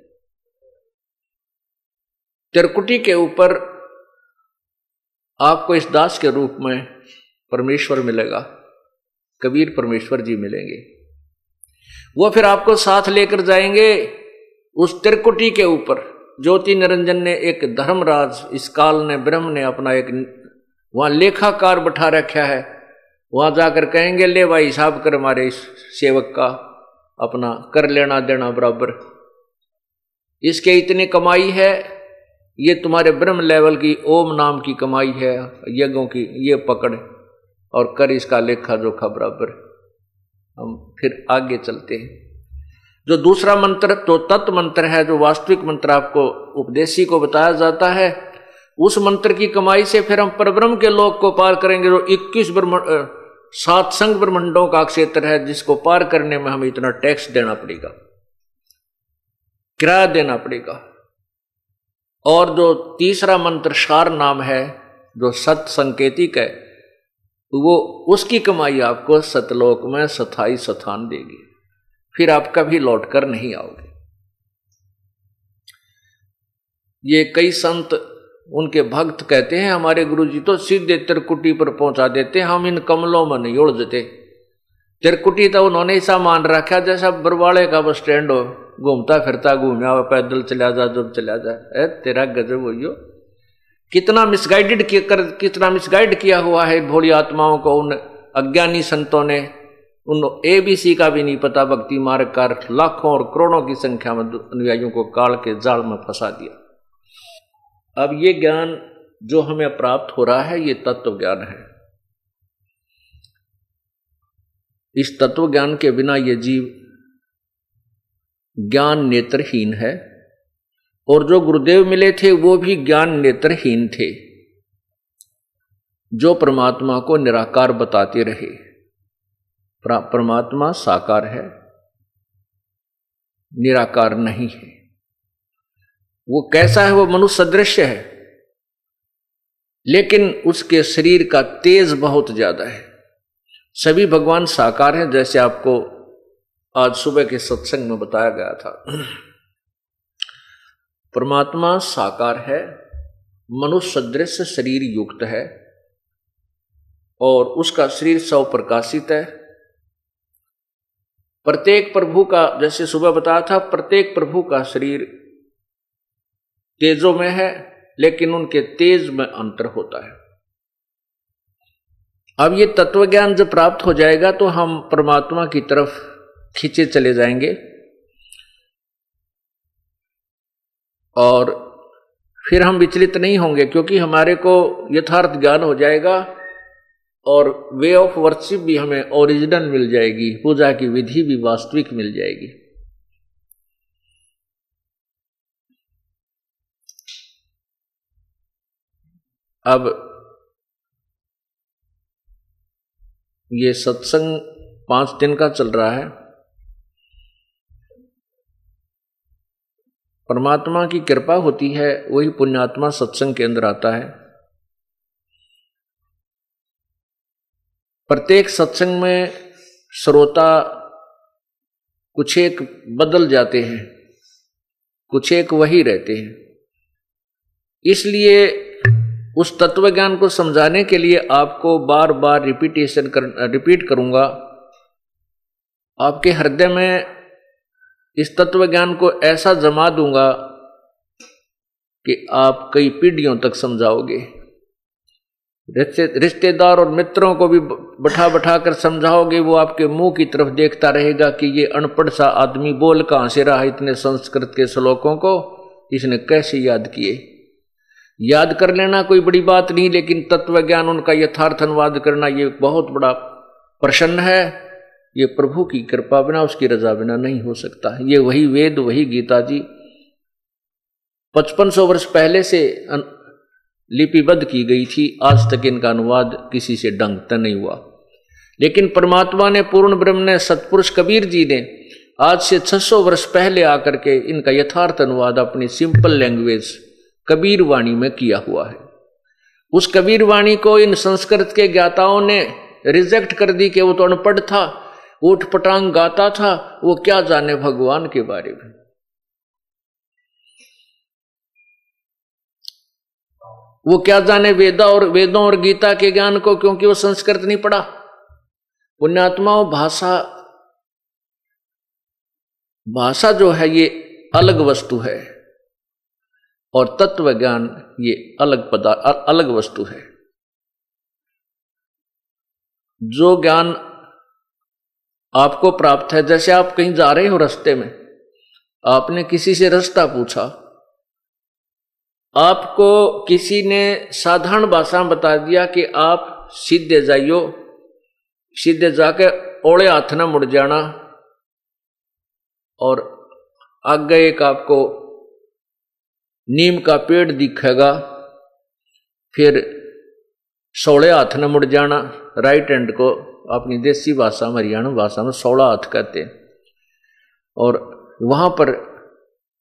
त्रिकुटी के ऊपर आपको इस दास के रूप में परमेश्वर मिलेगा, कबीर परमेश्वर जी मिलेंगे। वो फिर आपको साथ लेकर जाएँगे उस त्रिकुटी के ऊपर। ज्योति निरंजन ने एक धर्मराज, इस काल ने, ब्रह्म ने अपना एक वहाँ लेखाकार बैठा रखा है। वहाँ जाकर कहेंगे, ले भाई हिसाब कर हमारे इस सेवक का। अपना कर लेना देना बराबर। इसके इतनी कमाई है, ये तुम्हारे ब्रह्म लेवल की ओम नाम की कमाई है, यज्ञों की, ये पकड़। और कर इसका लेखा जोखा बराबर। हम फिर आगे चलते हैं। जो दूसरा मंत्र तो तत्व मंत्र है, जो वास्तविक मंत्र आपको उपदेशी को बताया जाता है, उस मंत्र की कमाई से फिर हम परब्रह्म के लोक को पार करेंगे, जो इक्कीस ब्रह्म सात संघ ब्रह्मंडों का क्षेत्र है, जिसको पार करने में हमें इतना टैक्स देना पड़ेगा, किराया देना पड़ेगा। और जो तीसरा मंत्र सार नाम है, जो सत संकेतिक है, वो उसकी कमाई आपको सतलोक में सथाई स्थान देगी। फिर आप कभी लौट कर नहीं आओगे। ये कई संत उनके भक्त कहते हैं, हमारे गुरु जी तो सीधे त्रिकुटी पर पहुँचा देते, हम इन कमलों में नहीं उलझते त्रिकुटी तो उन्होंने ऐसा मान रखा, जैसा बरवाड़े का बस स्टैंड हो, घूमता फिरता घूमया पैदल चला जा जब चला जाए तेरा गजब हो कितना मिसगाइडेड कर, कितना मिसगाइड किया हुआ है भोली आत्माओं को, उन अज्ञानी संतों ने। उन एबीसी का भी नहीं पता, भक्ति मार्ग कर लाखों और करोड़ों की संख्या में अनुयायियों को काल के जाल में फंसा दिया। अब ये ज्ञान जो हमें प्राप्त हो रहा है, ये तत्व ज्ञान है। इस तत्व ज्ञान के बिना ये जीव ज्ञान नेत्रहीन है, और जो गुरुदेव मिले थे, वो भी ज्ञान नेत्रहीन थे, जो परमात्मा को निराकार बताते रहे। परमात्मा साकार है, निराकार नहीं है। वो कैसा है, वो मनुष्य सदृश्य है। लेकिन उसके शरीर का तेज बहुत ज़्यादा है। सभी भगवान साकार हैं, जैसे आपको आज सुबह के सत्संग में बताया गया था। परमात्मा साकार है मनुष्य सदृश शरीर युक्त है, और उसका शरीर सौ प्रकाशित है। प्रत्येक प्रभु का, जैसे सुबह बताया था, प्रत्येक प्रभु का शरीर तेजों में है, लेकिन उनके तेज में अंतर होता है। अब ये तत्व ज्ञान जब प्राप्त हो जाएगा तो हम परमात्मा की तरफ़ खींचे चले जाएँगे। और फिर हम विचलित नहीं होंगे, क्योंकि हमारे को यथार्थ ज्ञान हो जाएगा और वे ऑफ़ वर्शिप भी हमें ओरिजिनल मिल जाएगी, पूजा की विधि भी वास्तविक मिल जाएगी। अब ये सत्संग पाँच दिन का चल रहा है। परमात्मा की कृपा होती है, वही पुण्यात्मा सत्संग के अंदर आता है। प्रत्येक सत्संग में श्रोता कुछ एक बदल जाते हैं, कुछ एक वही रहते हैं। इसलिए उस तत्व ज्ञान को समझाने के लिए आपको बार बार रिपीटेशन कर रिपीट करूँगा। आपके हृदय में इस तत्व ज्ञान को ऐसा जमा दूँगा कि आप कई पीढ़ियों तक समझाओगे। रिश्तेदार और मित्रों को भी बैठा बैठा कर समझाओगे, वो आपके मुँह की तरफ़ देखता रहेगा कि ये अनपढ़ सा आदमी बोल कहाँ से रहा इतने संस्कृत के श्लोकों को, इसने कैसे याद किए? याद कर लेना कोई बड़ी बात नहीं, लेकिन तत्व ज्ञान उनका यथार्थ अनुवाद करना ये बहुत बड़ा प्रसन्न है। ये प्रभु की कृपा बिना उसकी रजा बिना नहीं हो सकता ये वही वेद, वही गीता जी। पचपन सौ वर्ष पहले से लिपिबद्ध की गई थी। आज तक इनका अनुवाद किसी से ढंग तक नहीं हुआ। लेकिन परमात्मा ने, पूर्ण ब्रह्म ने, सतपुरुष कबीर जी ने आज से 600 वर्ष पहले आकर के इनका यथार्थ अनुवाद अपनी सिंपल लैंग्वेज कबीर वाणी में किया हुआ है। उस कबीर वाणी को इन संस्कृत के ज्ञाताओं ने रिजेक्ट कर दी कि वो तो अनपढ़ था ऊट पटांग गाता था, वो क्या जाने भगवान के बारे में। वो क्या जाने वेदा और वेदों और गीता के ज्ञान को क्योंकि वो संस्कृत नहीं पढ़ा। पुण्यात्माओं भाषा भाषा जो है ये अलग वस्तु है। और तत्व ज्ञान ये अलग पदार्थ अलग वस्तु है। जो ज्ञान आपको प्राप्त है, जैसे आप कहीं जा रहे हो रास्ते में, आपने किसी से रास्ता पूछा, आपको किसी ने साधारण भाषा में बता दिया कि आप सीधे जाइयो, सीधे जाके ओले हाथ न मुड़ जाना, और आगे एक आपको नीम का पेड़ दिखेगा, फिर सोलह हाथ न मुड़ जाना। राइट हैंड को अपनी देसी भाषा में हरियाणा भाषा में सोलह हाथ कहते हैं। और वहाँ पर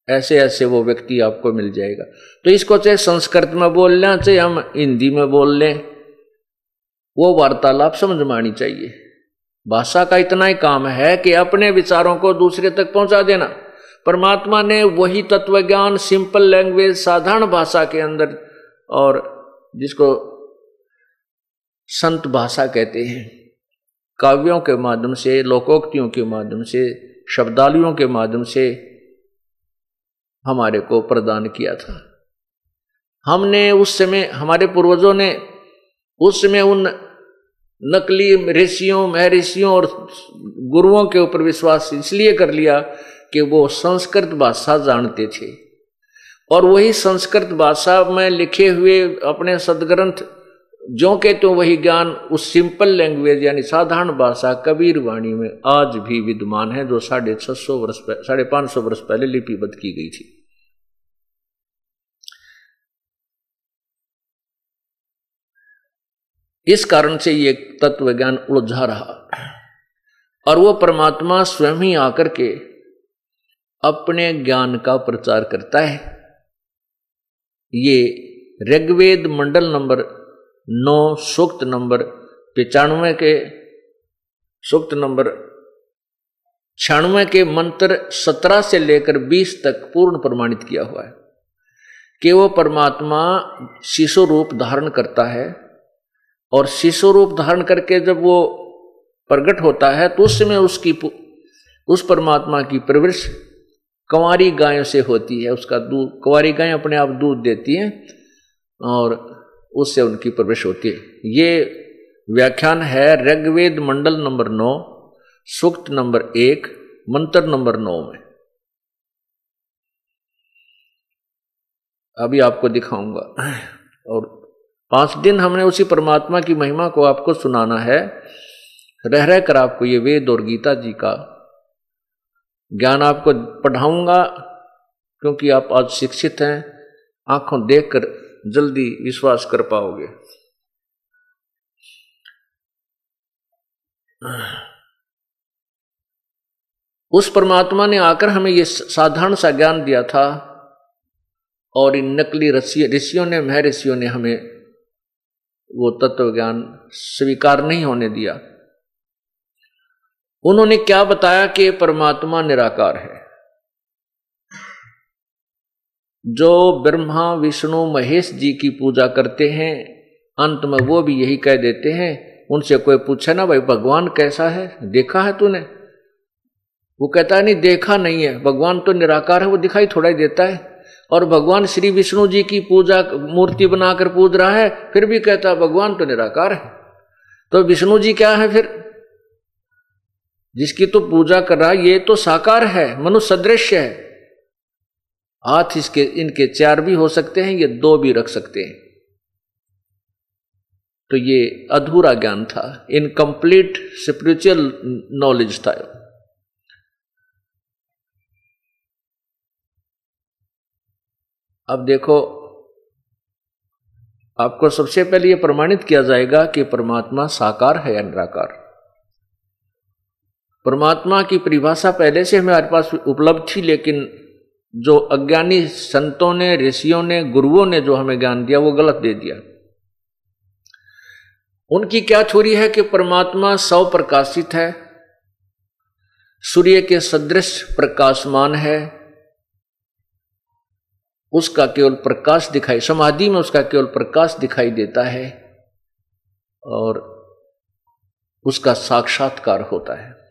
ऐसे ऐसे वो व्यक्ति आपको मिल जाएगा। तो इसको चाहे संस्कृत में बोल लें, चाहे हम हिंदी में बोल लें, वो वार्तालाप समझ में आनी चाहिए। भाषा का इतना ही काम है कि अपने विचारों को दूसरे तक पहुँचा देना। परमात्मा ने वही तत्व ज्ञान सिंपल लैंग्वेज साधारण भाषा के अंदर और जिसको संत भाषा कहते हैं, काव्यों के माध्यम से, लोकोक्तियों के माध्यम से शब्दालुओं के माध्यम से हमारे को प्रदान किया था। हमने उस समय, हमारे पूर्वजों ने उस समय उन नकली ऋषियों, महर्षियों और गुरुओं के ऊपर विश्वास इसलिए कर लिया कि वो संस्कृत भाषा जानते थे। और वही संस्कृत भाषा में लिखे हुए अपने सदग्रंथ जो के तो वही ज्ञान, उस सिंपल लैंग्वेज यानी साधारण भाषा कबीर वाणी में आज भी विद्यमान है, जो साढ़े छह सौ वर्ष साढ़े पाँच सौ वर्ष पहले लिपिबद्ध की गई थी। इस कारण से ये तत्व ज्ञान उलझा रहा। और वो परमात्मा स्वयं ही आकर के अपने ज्ञान का प्रचार करता है। ये ऋग्वेद मंडल नंबर नौ, सूक्त नंबर पिचानवे के, सूक्त नंबर छियानवे के मंत्र सत्रह से लेकर बीस तक पूर्ण प्रमाणित किया हुआ है कि वो परमात्मा शिशु रूप धारण करता है और शिशु रूप धारण करके जब वो प्रकट होता है तो उस समय उसकी उस परमात्मा की प्रवृत्ति कंवारी गायों से होती है, उसका दूध, कंवारी गायें अपने आप दूध देती हैं और उससे उनकी प्रवेश होती है। ये व्याख्यान है ऋग्वेद मंडल नंबर नौ, सूक्त नंबर एक, मंत्र नंबर नौ में। अभी आपको दिखाऊँगा। और पाँच दिन हमने उसी परमात्मा की महिमा को आपको सुनाना है। रह रह कर आपको ये वेद और गीता जी का ज्ञान आपको पढ़ाऊँगा, क्योंकि आप आज शिक्षित हैं, आँखों देखकर जल्दी विश्वास कर पाओगे। उस परमात्मा ने आकर हमें यह साधारण सा ज्ञान दिया था, और इन नकली ऋषियों ने मह ऋषियों ने हमें वो तत्व ज्ञान स्वीकार नहीं होने दिया। उन्होंने क्या बताया कि परमात्मा निराकार है? जो ब्रह्मा, विष्णु, महेश जी की पूजा करते हैं, अंत में वो भी यही कह देते हैं, उनसे कोई पूछे ना, भाई, भगवान कैसा है? देखा है तूने? वो कहता है, नहीं, देखा नहीं है। भगवान तो निराकार है, वो दिखाई थोड़ा ही देता है। और भगवान श्री विष्णु जी की पूजा, मूर्ति बनाकर पूज रहा है, फिर भी कहता है, भगवान तो निराकार है। तो विष्णु जी क्या है फिर? जिसकी तो पूजा कर रहा, ये तो साकार है मनुष्य सदृश्य है। हाथ इसके, इनके चार भी हो सकते हैं, ये दो भी रख सकते हैं। तो ये अधूरा ज्ञान था इनकम्प्लीट स्पिरिचुअल नॉलेज था। अब देखो, आपको सबसे पहले यह प्रमाणित किया जाएगा कि परमात्मा साकार है या निराकार। परमात्मा की परिभाषा पहले से हमारे पास उपलब्ध थी, लेकिन जो अज्ञानी संतों ने, ऋषियों ने, गुरुओं ने जो हमें ज्ञान दिया, वो गलत दे दिया। उनकी क्या थोड़ी है कि परमात्मा सौ प्रकाशित है, सूर्य के सदृश प्रकाशमान है, उसका केवल प्रकाश दिखाई, समाधि में उसका केवल प्रकाश दिखाई देता है और उसका साक्षात्कार होता है।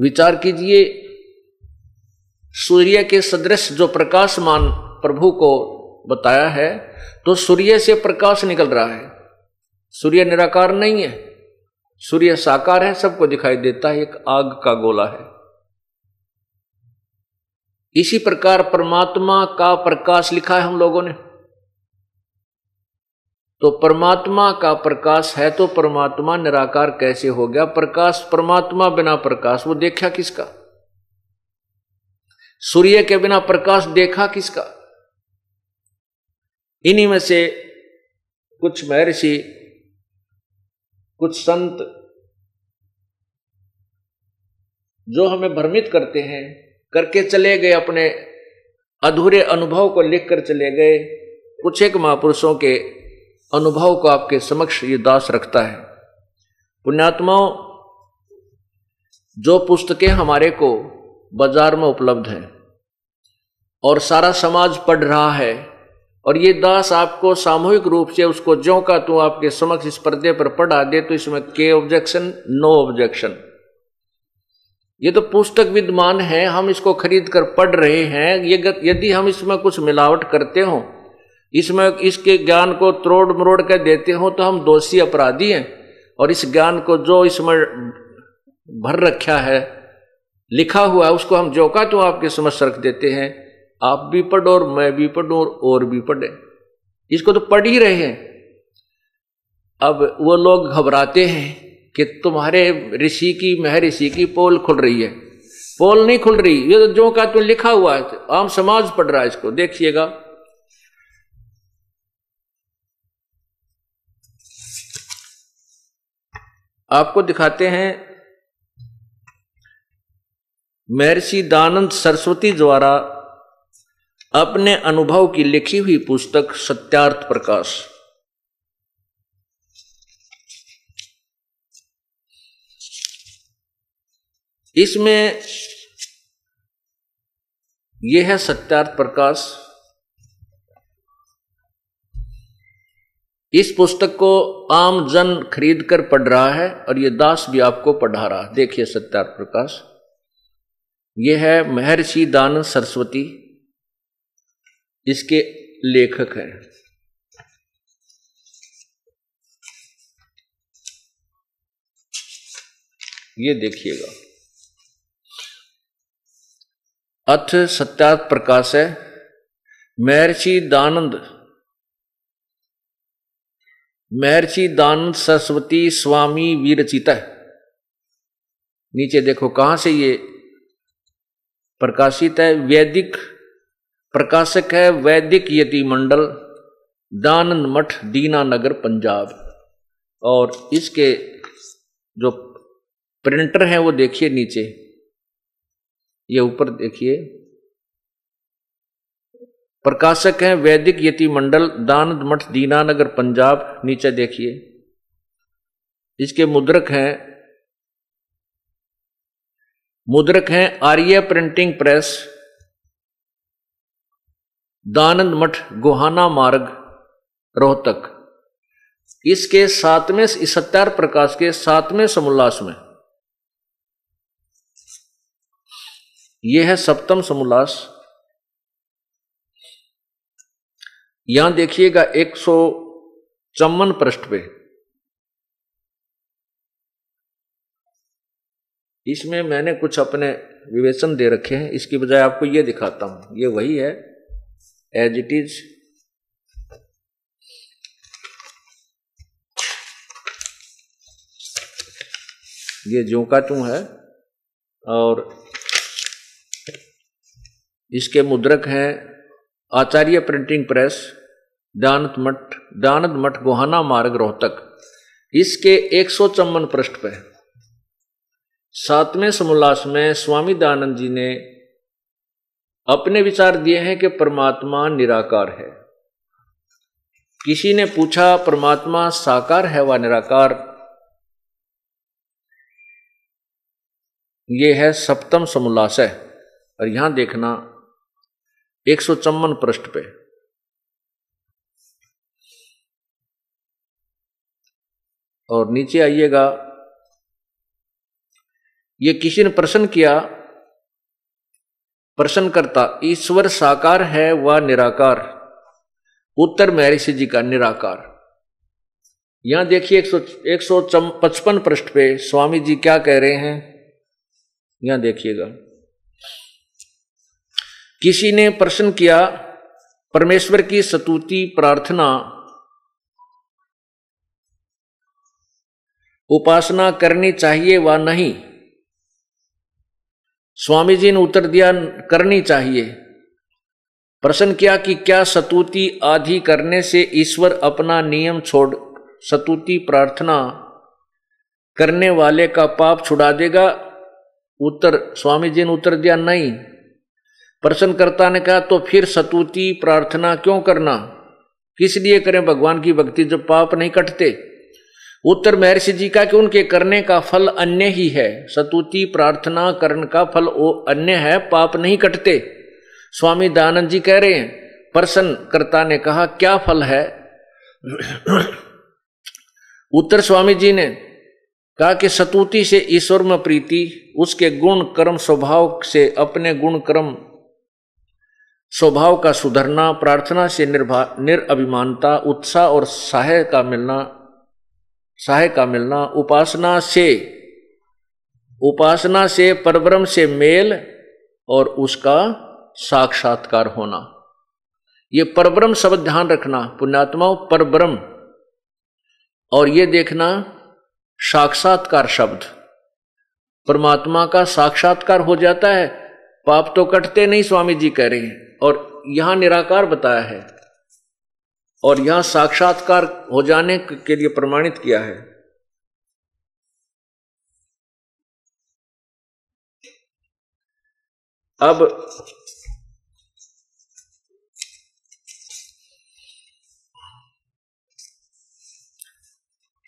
विचार कीजिए, सूर्य के सदृश जो प्रकाशमान प्रभु को बताया है तो सूर्य से प्रकाश निकल रहा है। सूर्य निराकार नहीं है। सूर्य साकार है, सबको दिखाई देता है, एक आग का गोला है। इसी प्रकार परमात्मा का प्रकाश लिखा है हम लोगों ने। तो परमात्मा का प्रकाश है तो परमात्मा निराकार कैसे हो गया? प्रकाश परमात्मा बिना प्रकाश, वो देखा किसका? सूर्य के बिना प्रकाश देखा किसका? इन्हीं में से कुछ महर्षि, कुछ संत जो हमें भ्रमित करते हैं, करके चले गए अपने अधूरे अनुभव को लिखकर चले गए। कुछ एक महापुरुषों के अनुभव को आपके समक्ष ये दास रखता है। पुण्यात्माओं, जो पुस्तकें हमारे को बाज़ार में उपलब्ध हैं और सारा समाज पढ़ रहा है और ये दास आपको सामूहिक रूप से उसको ज्यो का तू आपके समक्ष इस पर्दे पर पढ़ा दे तो इसमें के ऑब्जेक्शन, नो ऑब्जेक्शन। ये तो पुस्तक विद्यमान है, हम इसको खरीद कर पढ़ रहे हैं, ये यदि हम इसमें कुछ मिलावट करते हो इसमें इसके ज्ञान को त्रोड़ मरोड़ कर देते हो तो हम दोषी अपराधी हैं। और इस ज्ञान को जो इसमें भर रखा है लिखा हुआ है उसको हम जो का तो आपके समझ रख देते हैं। आप भी पढ़ो और मैं भी पढ़ू और, और भी पढ़े। इसको तो पढ़ ही रहे हैं। अब वो लोग घबराते हैं कि तुम्हारे ऋषि की मह महर्षि की पोल खुल रही है। पोल नहीं खुल रही ये तो जो का तो लिखा हुआ है आम समाज पढ़ रहा है इसको देखिएगा। आपको दिखाते हैं महर्षि दानंद सरस्वती द्वारा अपने अनुभव की लिखी हुई पुस्तक सत्यार्थ प्रकाश। इसमें यह है सत्यार्थ प्रकाश। इस पुस्तक को आम जन खरीद कर पढ़ रहा है और यह दास भी आपको पढ़ा रहा है। देखिए सत्यार्थ प्रकाश। यह है महर्षि दान सरस्वती, इसके लेखक हैं। ये देखिएगा। अथ सत्यार्थ प्रकाश है महर्षि दानंद महर्षि दानंद सरस्वती स्वामी वीरचित नीचे देखो कहाँ से ये प्रकाशित है? वैदिक प्रकाशक है वैदिक यति मंडल दानंद मठ दीना नगर पंजाब। और इसके जो प्रिंटर हैं वो देखिए नीचे। ये ऊपर देखिए। प्रकाशक हैं वैदिक यति मंडल दानद मठ, दीनानगर, पंजाब, नीचे देखिए। इसके मुद्रक हैं मुद्रक हैं आर्य प्रिंटिंग प्रेस, दानंद मठ, गोहाना मार्ग, रोहतक। इसके सातवें सत्यार प्रकाश के सातवें समुल्लास में। यह है सप्तम समुल्लास। यहाँ देखिएगा एक सौ चौवन पृष्ठ पे। इसमें मैंने कुछ अपने विवेचन दे रखे हैं। इसकी बजाय आपको यह दिखाता हूँ। ये वही है। एज इट इज़ ये जो का तू है। और इसके मुद्रक हैं आचार्य प्रिंटिंग प्रेस, दानत मठ दानद मठ गोहाना मार्ग रोहतक। इसके एक सौ चौवन पृष्ठ पर सातवें समुल्लास में स्वामी दानंद जी ने अपने विचार दिए हैं कि परमात्मा निराकार है। किसी ने पूछा, परमात्मा साकार है व निराकार? ये है सप्तम समोल्लास है। और यहाँ देखना एक सौ चौवन पृष्ठ पे। और नीचे आइएगा। ये किसी ने प्रश्न किया? प्रश्न करता ईश्वर साकार है व निराकार? उत्तर महर्षि जी का, निराकार। यहाँ देखिए एक सौ एक सौ पचपन पृष्ठ पे, स्वामी जी क्या कह रहे हैं? यहाँ देखिएगा। किसी ने प्रश्न किया, परमेश्वर की सतुति प्रार्थना, उपासना करनी चाहिए व नहीं? स्वामी जी ने उत्तर दिया, करनी चाहिए। प्रश्न किया कि क्या सतुति आदि करने से ईश्वर अपना नियम छोड़, सतुति प्रार्थना करने वाले का पाप छुड़ा देगा? उत्तर स्वामी जी ने उत्तर दिया, नहीं। प्रश्नकर्ता ने कहा तो फिर सतुति प्रार्थना क्यों करना? किस लिए करें? भगवान की भक्ति जब पाप नहीं कटते? उत्तर महर्षि जी का कि उनके करने का फल अन्य ही है। सतुति प्रार्थना करण का फल वो अन्य है, पाप नहीं कटते। स्वामी दयानंद जी कह रहे हैं प्रसन्न कर्ता ने कहा, क्या फल है? उत्तर स्वामी जी ने कहा कि सतुति से ईश्वर में प्रीति, उसके गुण कर्म स्वभाव से अपने गुण कर्म स्वभाव का सुधरना, प्रार्थना से निर्भा निरअभिमानता उत्साह और सहाय का मिलना, सहाय का मिलना, उपासना से उपासना से परब्रह्म से मेल और उसका साक्षात्कार होना। ये परब्रह्म शब्द ध्यान रखना पुण्यात्मा परब्रह्म। और ये देखना, साक्षात्कार शब्द। परमात्मा का साक्षात्कार हो जाता है, पाप तो कटते नहीं, स्वामी जी कह रहे हैं। और यहाँ निराकार बताया है और यहाँ साक्षात्कार हो जाने के लिए प्रमाणित किया है। अब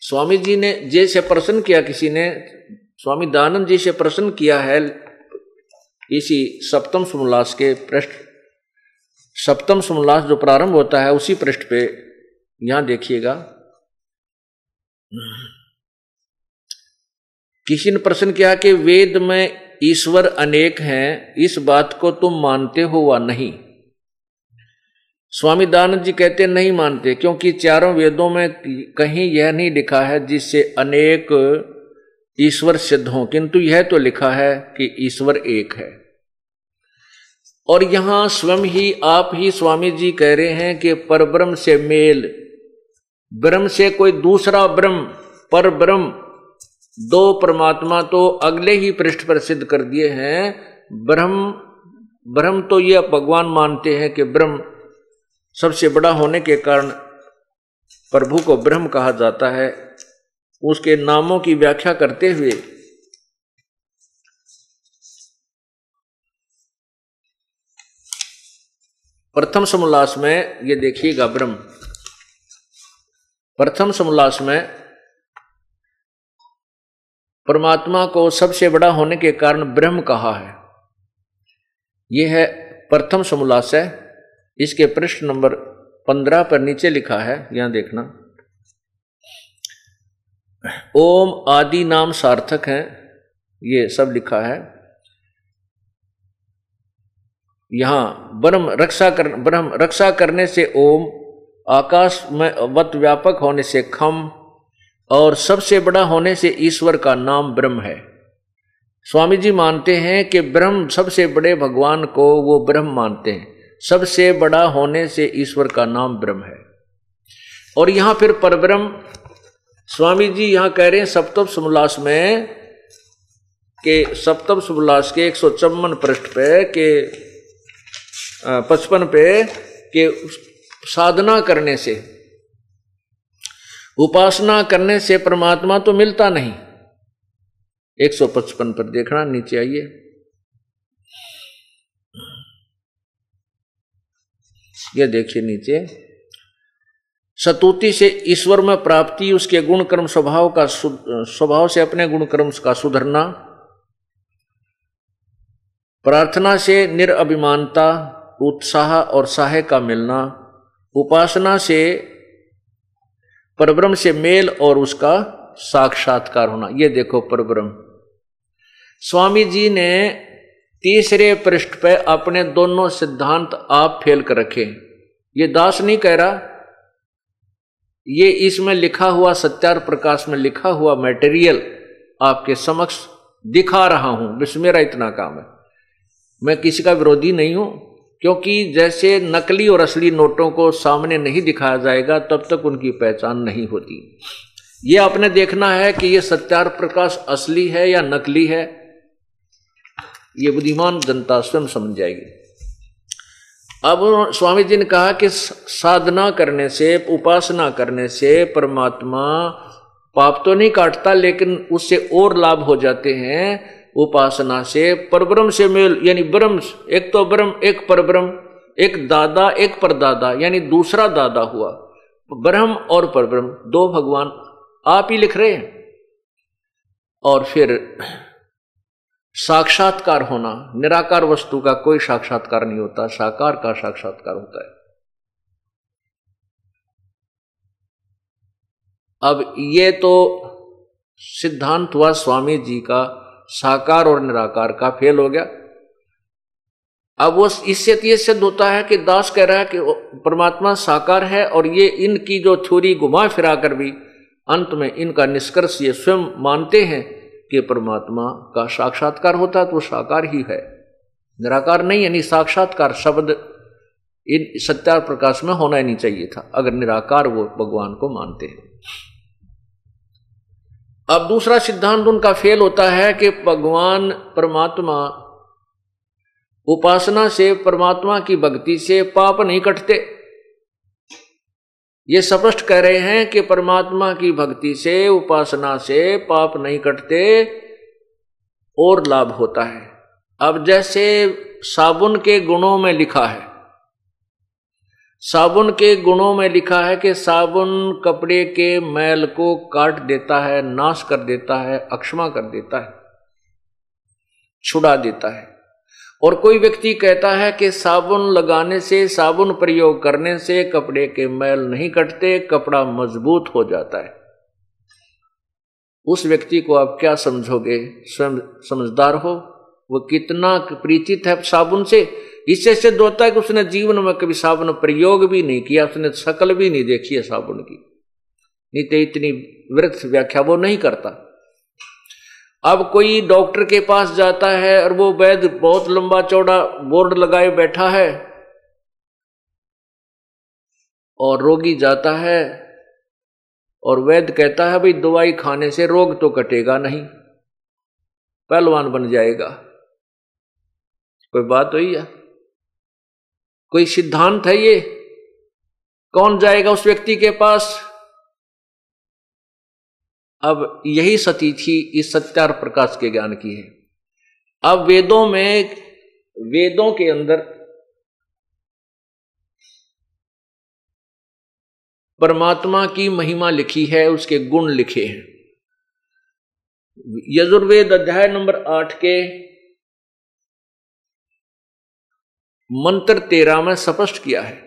स्वामी जी ने जैसे प्रश्न किया किसी ने, स्वामी दानंद जी से प्रश्न किया है इसी सप्तम सुमलास के पृष्ठ सप्तम समोल्लास जो प्रारंभ होता है, उसी पृष्ठ पे यहाँ देखिएगा। किसी ने प्रश्न किया कि वेद में ईश्वर अनेक हैं, इस बात को तुम मानते हो वा नहीं? स्वामी दानंद जी कहते, नहीं मानते, क्योंकि चारों वेदों में कहीं यह नहीं लिखा है जिससे अनेक ईश्वर सिद्ध हों। किंतु यह तो लिखा है कि ईश्वर एक है। और यहाँ स्वयं ही, आप ही स्वामी जी कह रहे हैं कि पर ब्रह्म से मेल। ब्रह्म से कोई दूसरा ब्रह्म, पर ब्रह्म। दो परमात्मा तो अगले ही पृष्ठ पर सिद्ध कर दिए हैं। ब्रह्म ब्रह्म तो ये भगवान मानते हैं कि ब्रह्म सबसे बड़ा होने के कारण प्रभु को ब्रह्म कहा जाता है। उसके नामों की व्याख्या करते हुए प्रथम समोल्लास में ये देखिएगा ब्रह्म। प्रथम समोल्लास में परमात्मा को सबसे बड़ा होने के कारण ब्रह्म कहा है। यह है प्रथम समोल्लास है। इसके पृष्ठ नंबर पंद्रह पर नीचे लिखा है, यहाँ देखना। ओम आदि नाम सार्थक है, ये सब लिखा है। यहाँ, ब्रह्म रक्षा कर, ब्रह्म रक्षा करने से ओम आकाश में वत व्यापक होने से खम, और सबसे बड़ा होने से ईश्वर का नाम ब्रह्म है। स्वामी जी मानते हैं कि ब्रह्म सबसे बड़े भगवान को वो ब्रह्म मानते हैं। सबसे बड़ा होने से ईश्वर का नाम ब्रह्म है। और यहाँ फिर परब्रह्म स्वामी जी यहाँ कह रहे हैं सप्तम सुमलास में के सप्तम समोल्लास के एक सौ चौवन पृष्ठ पे के पचपन पे कि साधना करने से, उपासना करने से परमात्मा तो मिलता नहीं। 155 पर देखना, नीचे आइए। ये देखिए नीचे। सतुति से ईश्वर में प्राप्ति, उसके गुण कर्म स्वभाव का स्वभाव से अपने गुण कर्म का सुधरना। प्रार्थना से निरअभिमानता उत्साह और सहाय का मिलना, उपासना से, परब्रह्म से मेल और उसका साक्षात्कार होना। ये देखो परब्रह्म। स्वामी जी ने तीसरे पृष्ठ पे अपने दोनों सिद्धांत आप फेल कर रखे ये दास नहीं कह रहा। ये इसमें लिखा हुआ, सत्यार प्रकाश में लिखा हुआ मटेरियल आपके समक्ष दिखा रहा हूँ। बस मेरा इतना काम है। मैं किसी का विरोधी नहीं हूँ। क्योंकि जैसे नकली और असली नोटों को सामने नहीं दिखाया जाएगा, तब तक उनकी पहचान नहीं होती। ये आपने देखना है कि ये सत्यार प्रकाश असली है या नकली है, ये बुद्धिमान जनता स्वयं समझ जाएगी। अब स्वामी जी ने कहा कि साधना करने से, उपासना करने से परमात्मा पाप तो नहीं काटता, लेकिन उससे और लाभ हो जाते हैं उपासना से परब्रह्म से मेल, यानी ब्रह्म, एक तो ब्रह्म, एक परब्रह्म एक दादा, एक परदादा यानी दूसरा दादा हुआ। ब्रह्म और परब्रह्म दो भगवान आप ही लिख रहे हैं। और फिर साक्षात्कार होना, निराकार वस्तु का कोई साक्षात्कार नहीं होता, साकार का साक्षात्कार होता है। अब ये तो सिद्धांत हुआ स्वामी जी का साकार और निराकार का फेल हो गया। अब वो इससे सिद्ध होता है कि दास कह रहा है कि परमात्मा साकार है और ये इनकी जो थ्योरी घुमा फिरा कर भी अंत में इनका निष्कर्ष ये स्वयं मानते हैं कि परमात्मा का साक्षात्कार होता तो साकार ही है। निराकार नहीं, यानी साक्षात्कार शब्द इन सत्यार प्रकाश में होना ही नहीं चाहिए था, अगर निराकार वो भगवान को मानते हैं। अब दूसरा सिद्धांत उनका फेल होता है कि भगवान परमात्मा उपासना से परमात्मा की भक्ति से पाप नहीं कटते। ये स्पष्ट कह रहे हैं कि परमात्मा की भक्ति से, उपासना से पाप नहीं कटते और लाभ होता है। अब जैसे साबुन के गुणों में लिखा है साबुन के गुणों में लिखा है कि साबुन कपड़े के मैल को काट देता है, नाश कर देता है, अक्षमा कर देता है, छुड़ा देता है। और कोई व्यक्ति कहता है कि साबुन लगाने से, साबुन प्रयोग करने से कपड़े के मैल नहीं कटते, कपड़ा मज़बूत हो जाता है। उस व्यक्ति को आप क्या समझोगे? समझदार हो? वो कितना परिचित है साबुन से? इससे सिद्ध होता है कि उसने जीवन में कभी साबुन प्रयोग भी नहीं किया, उसने शकल भी नहीं देखी है साबुन की। नहीं तो इतनी वृक्ष व्याख्या वो नहीं करता। अब कोई डॉक्टर के पास जाता है और वो वैद्य बहुत लंबा चौड़ा बोर्ड लगाए बैठा है और रोगी जाता है और वैद्य कहता है, भाई, दवाई खाने से रोग तो कटेगा नहीं, पहलवान बन जाएगा। कोई बात हुई है कोई सिद्धांत है ये? कौन जाएगा उस व्यक्ति के पास? अब यही सती थी, इस सत्यार प्रकाश के ज्ञान की है। अब वेदों में, वेदों के अंदर परमात्मा की महिमा लिखी है, उसके गुण लिखे हैं। यजुर्वेद अध्याय नंबर आठ के मंत्र तेरह में स्पष्ट किया है।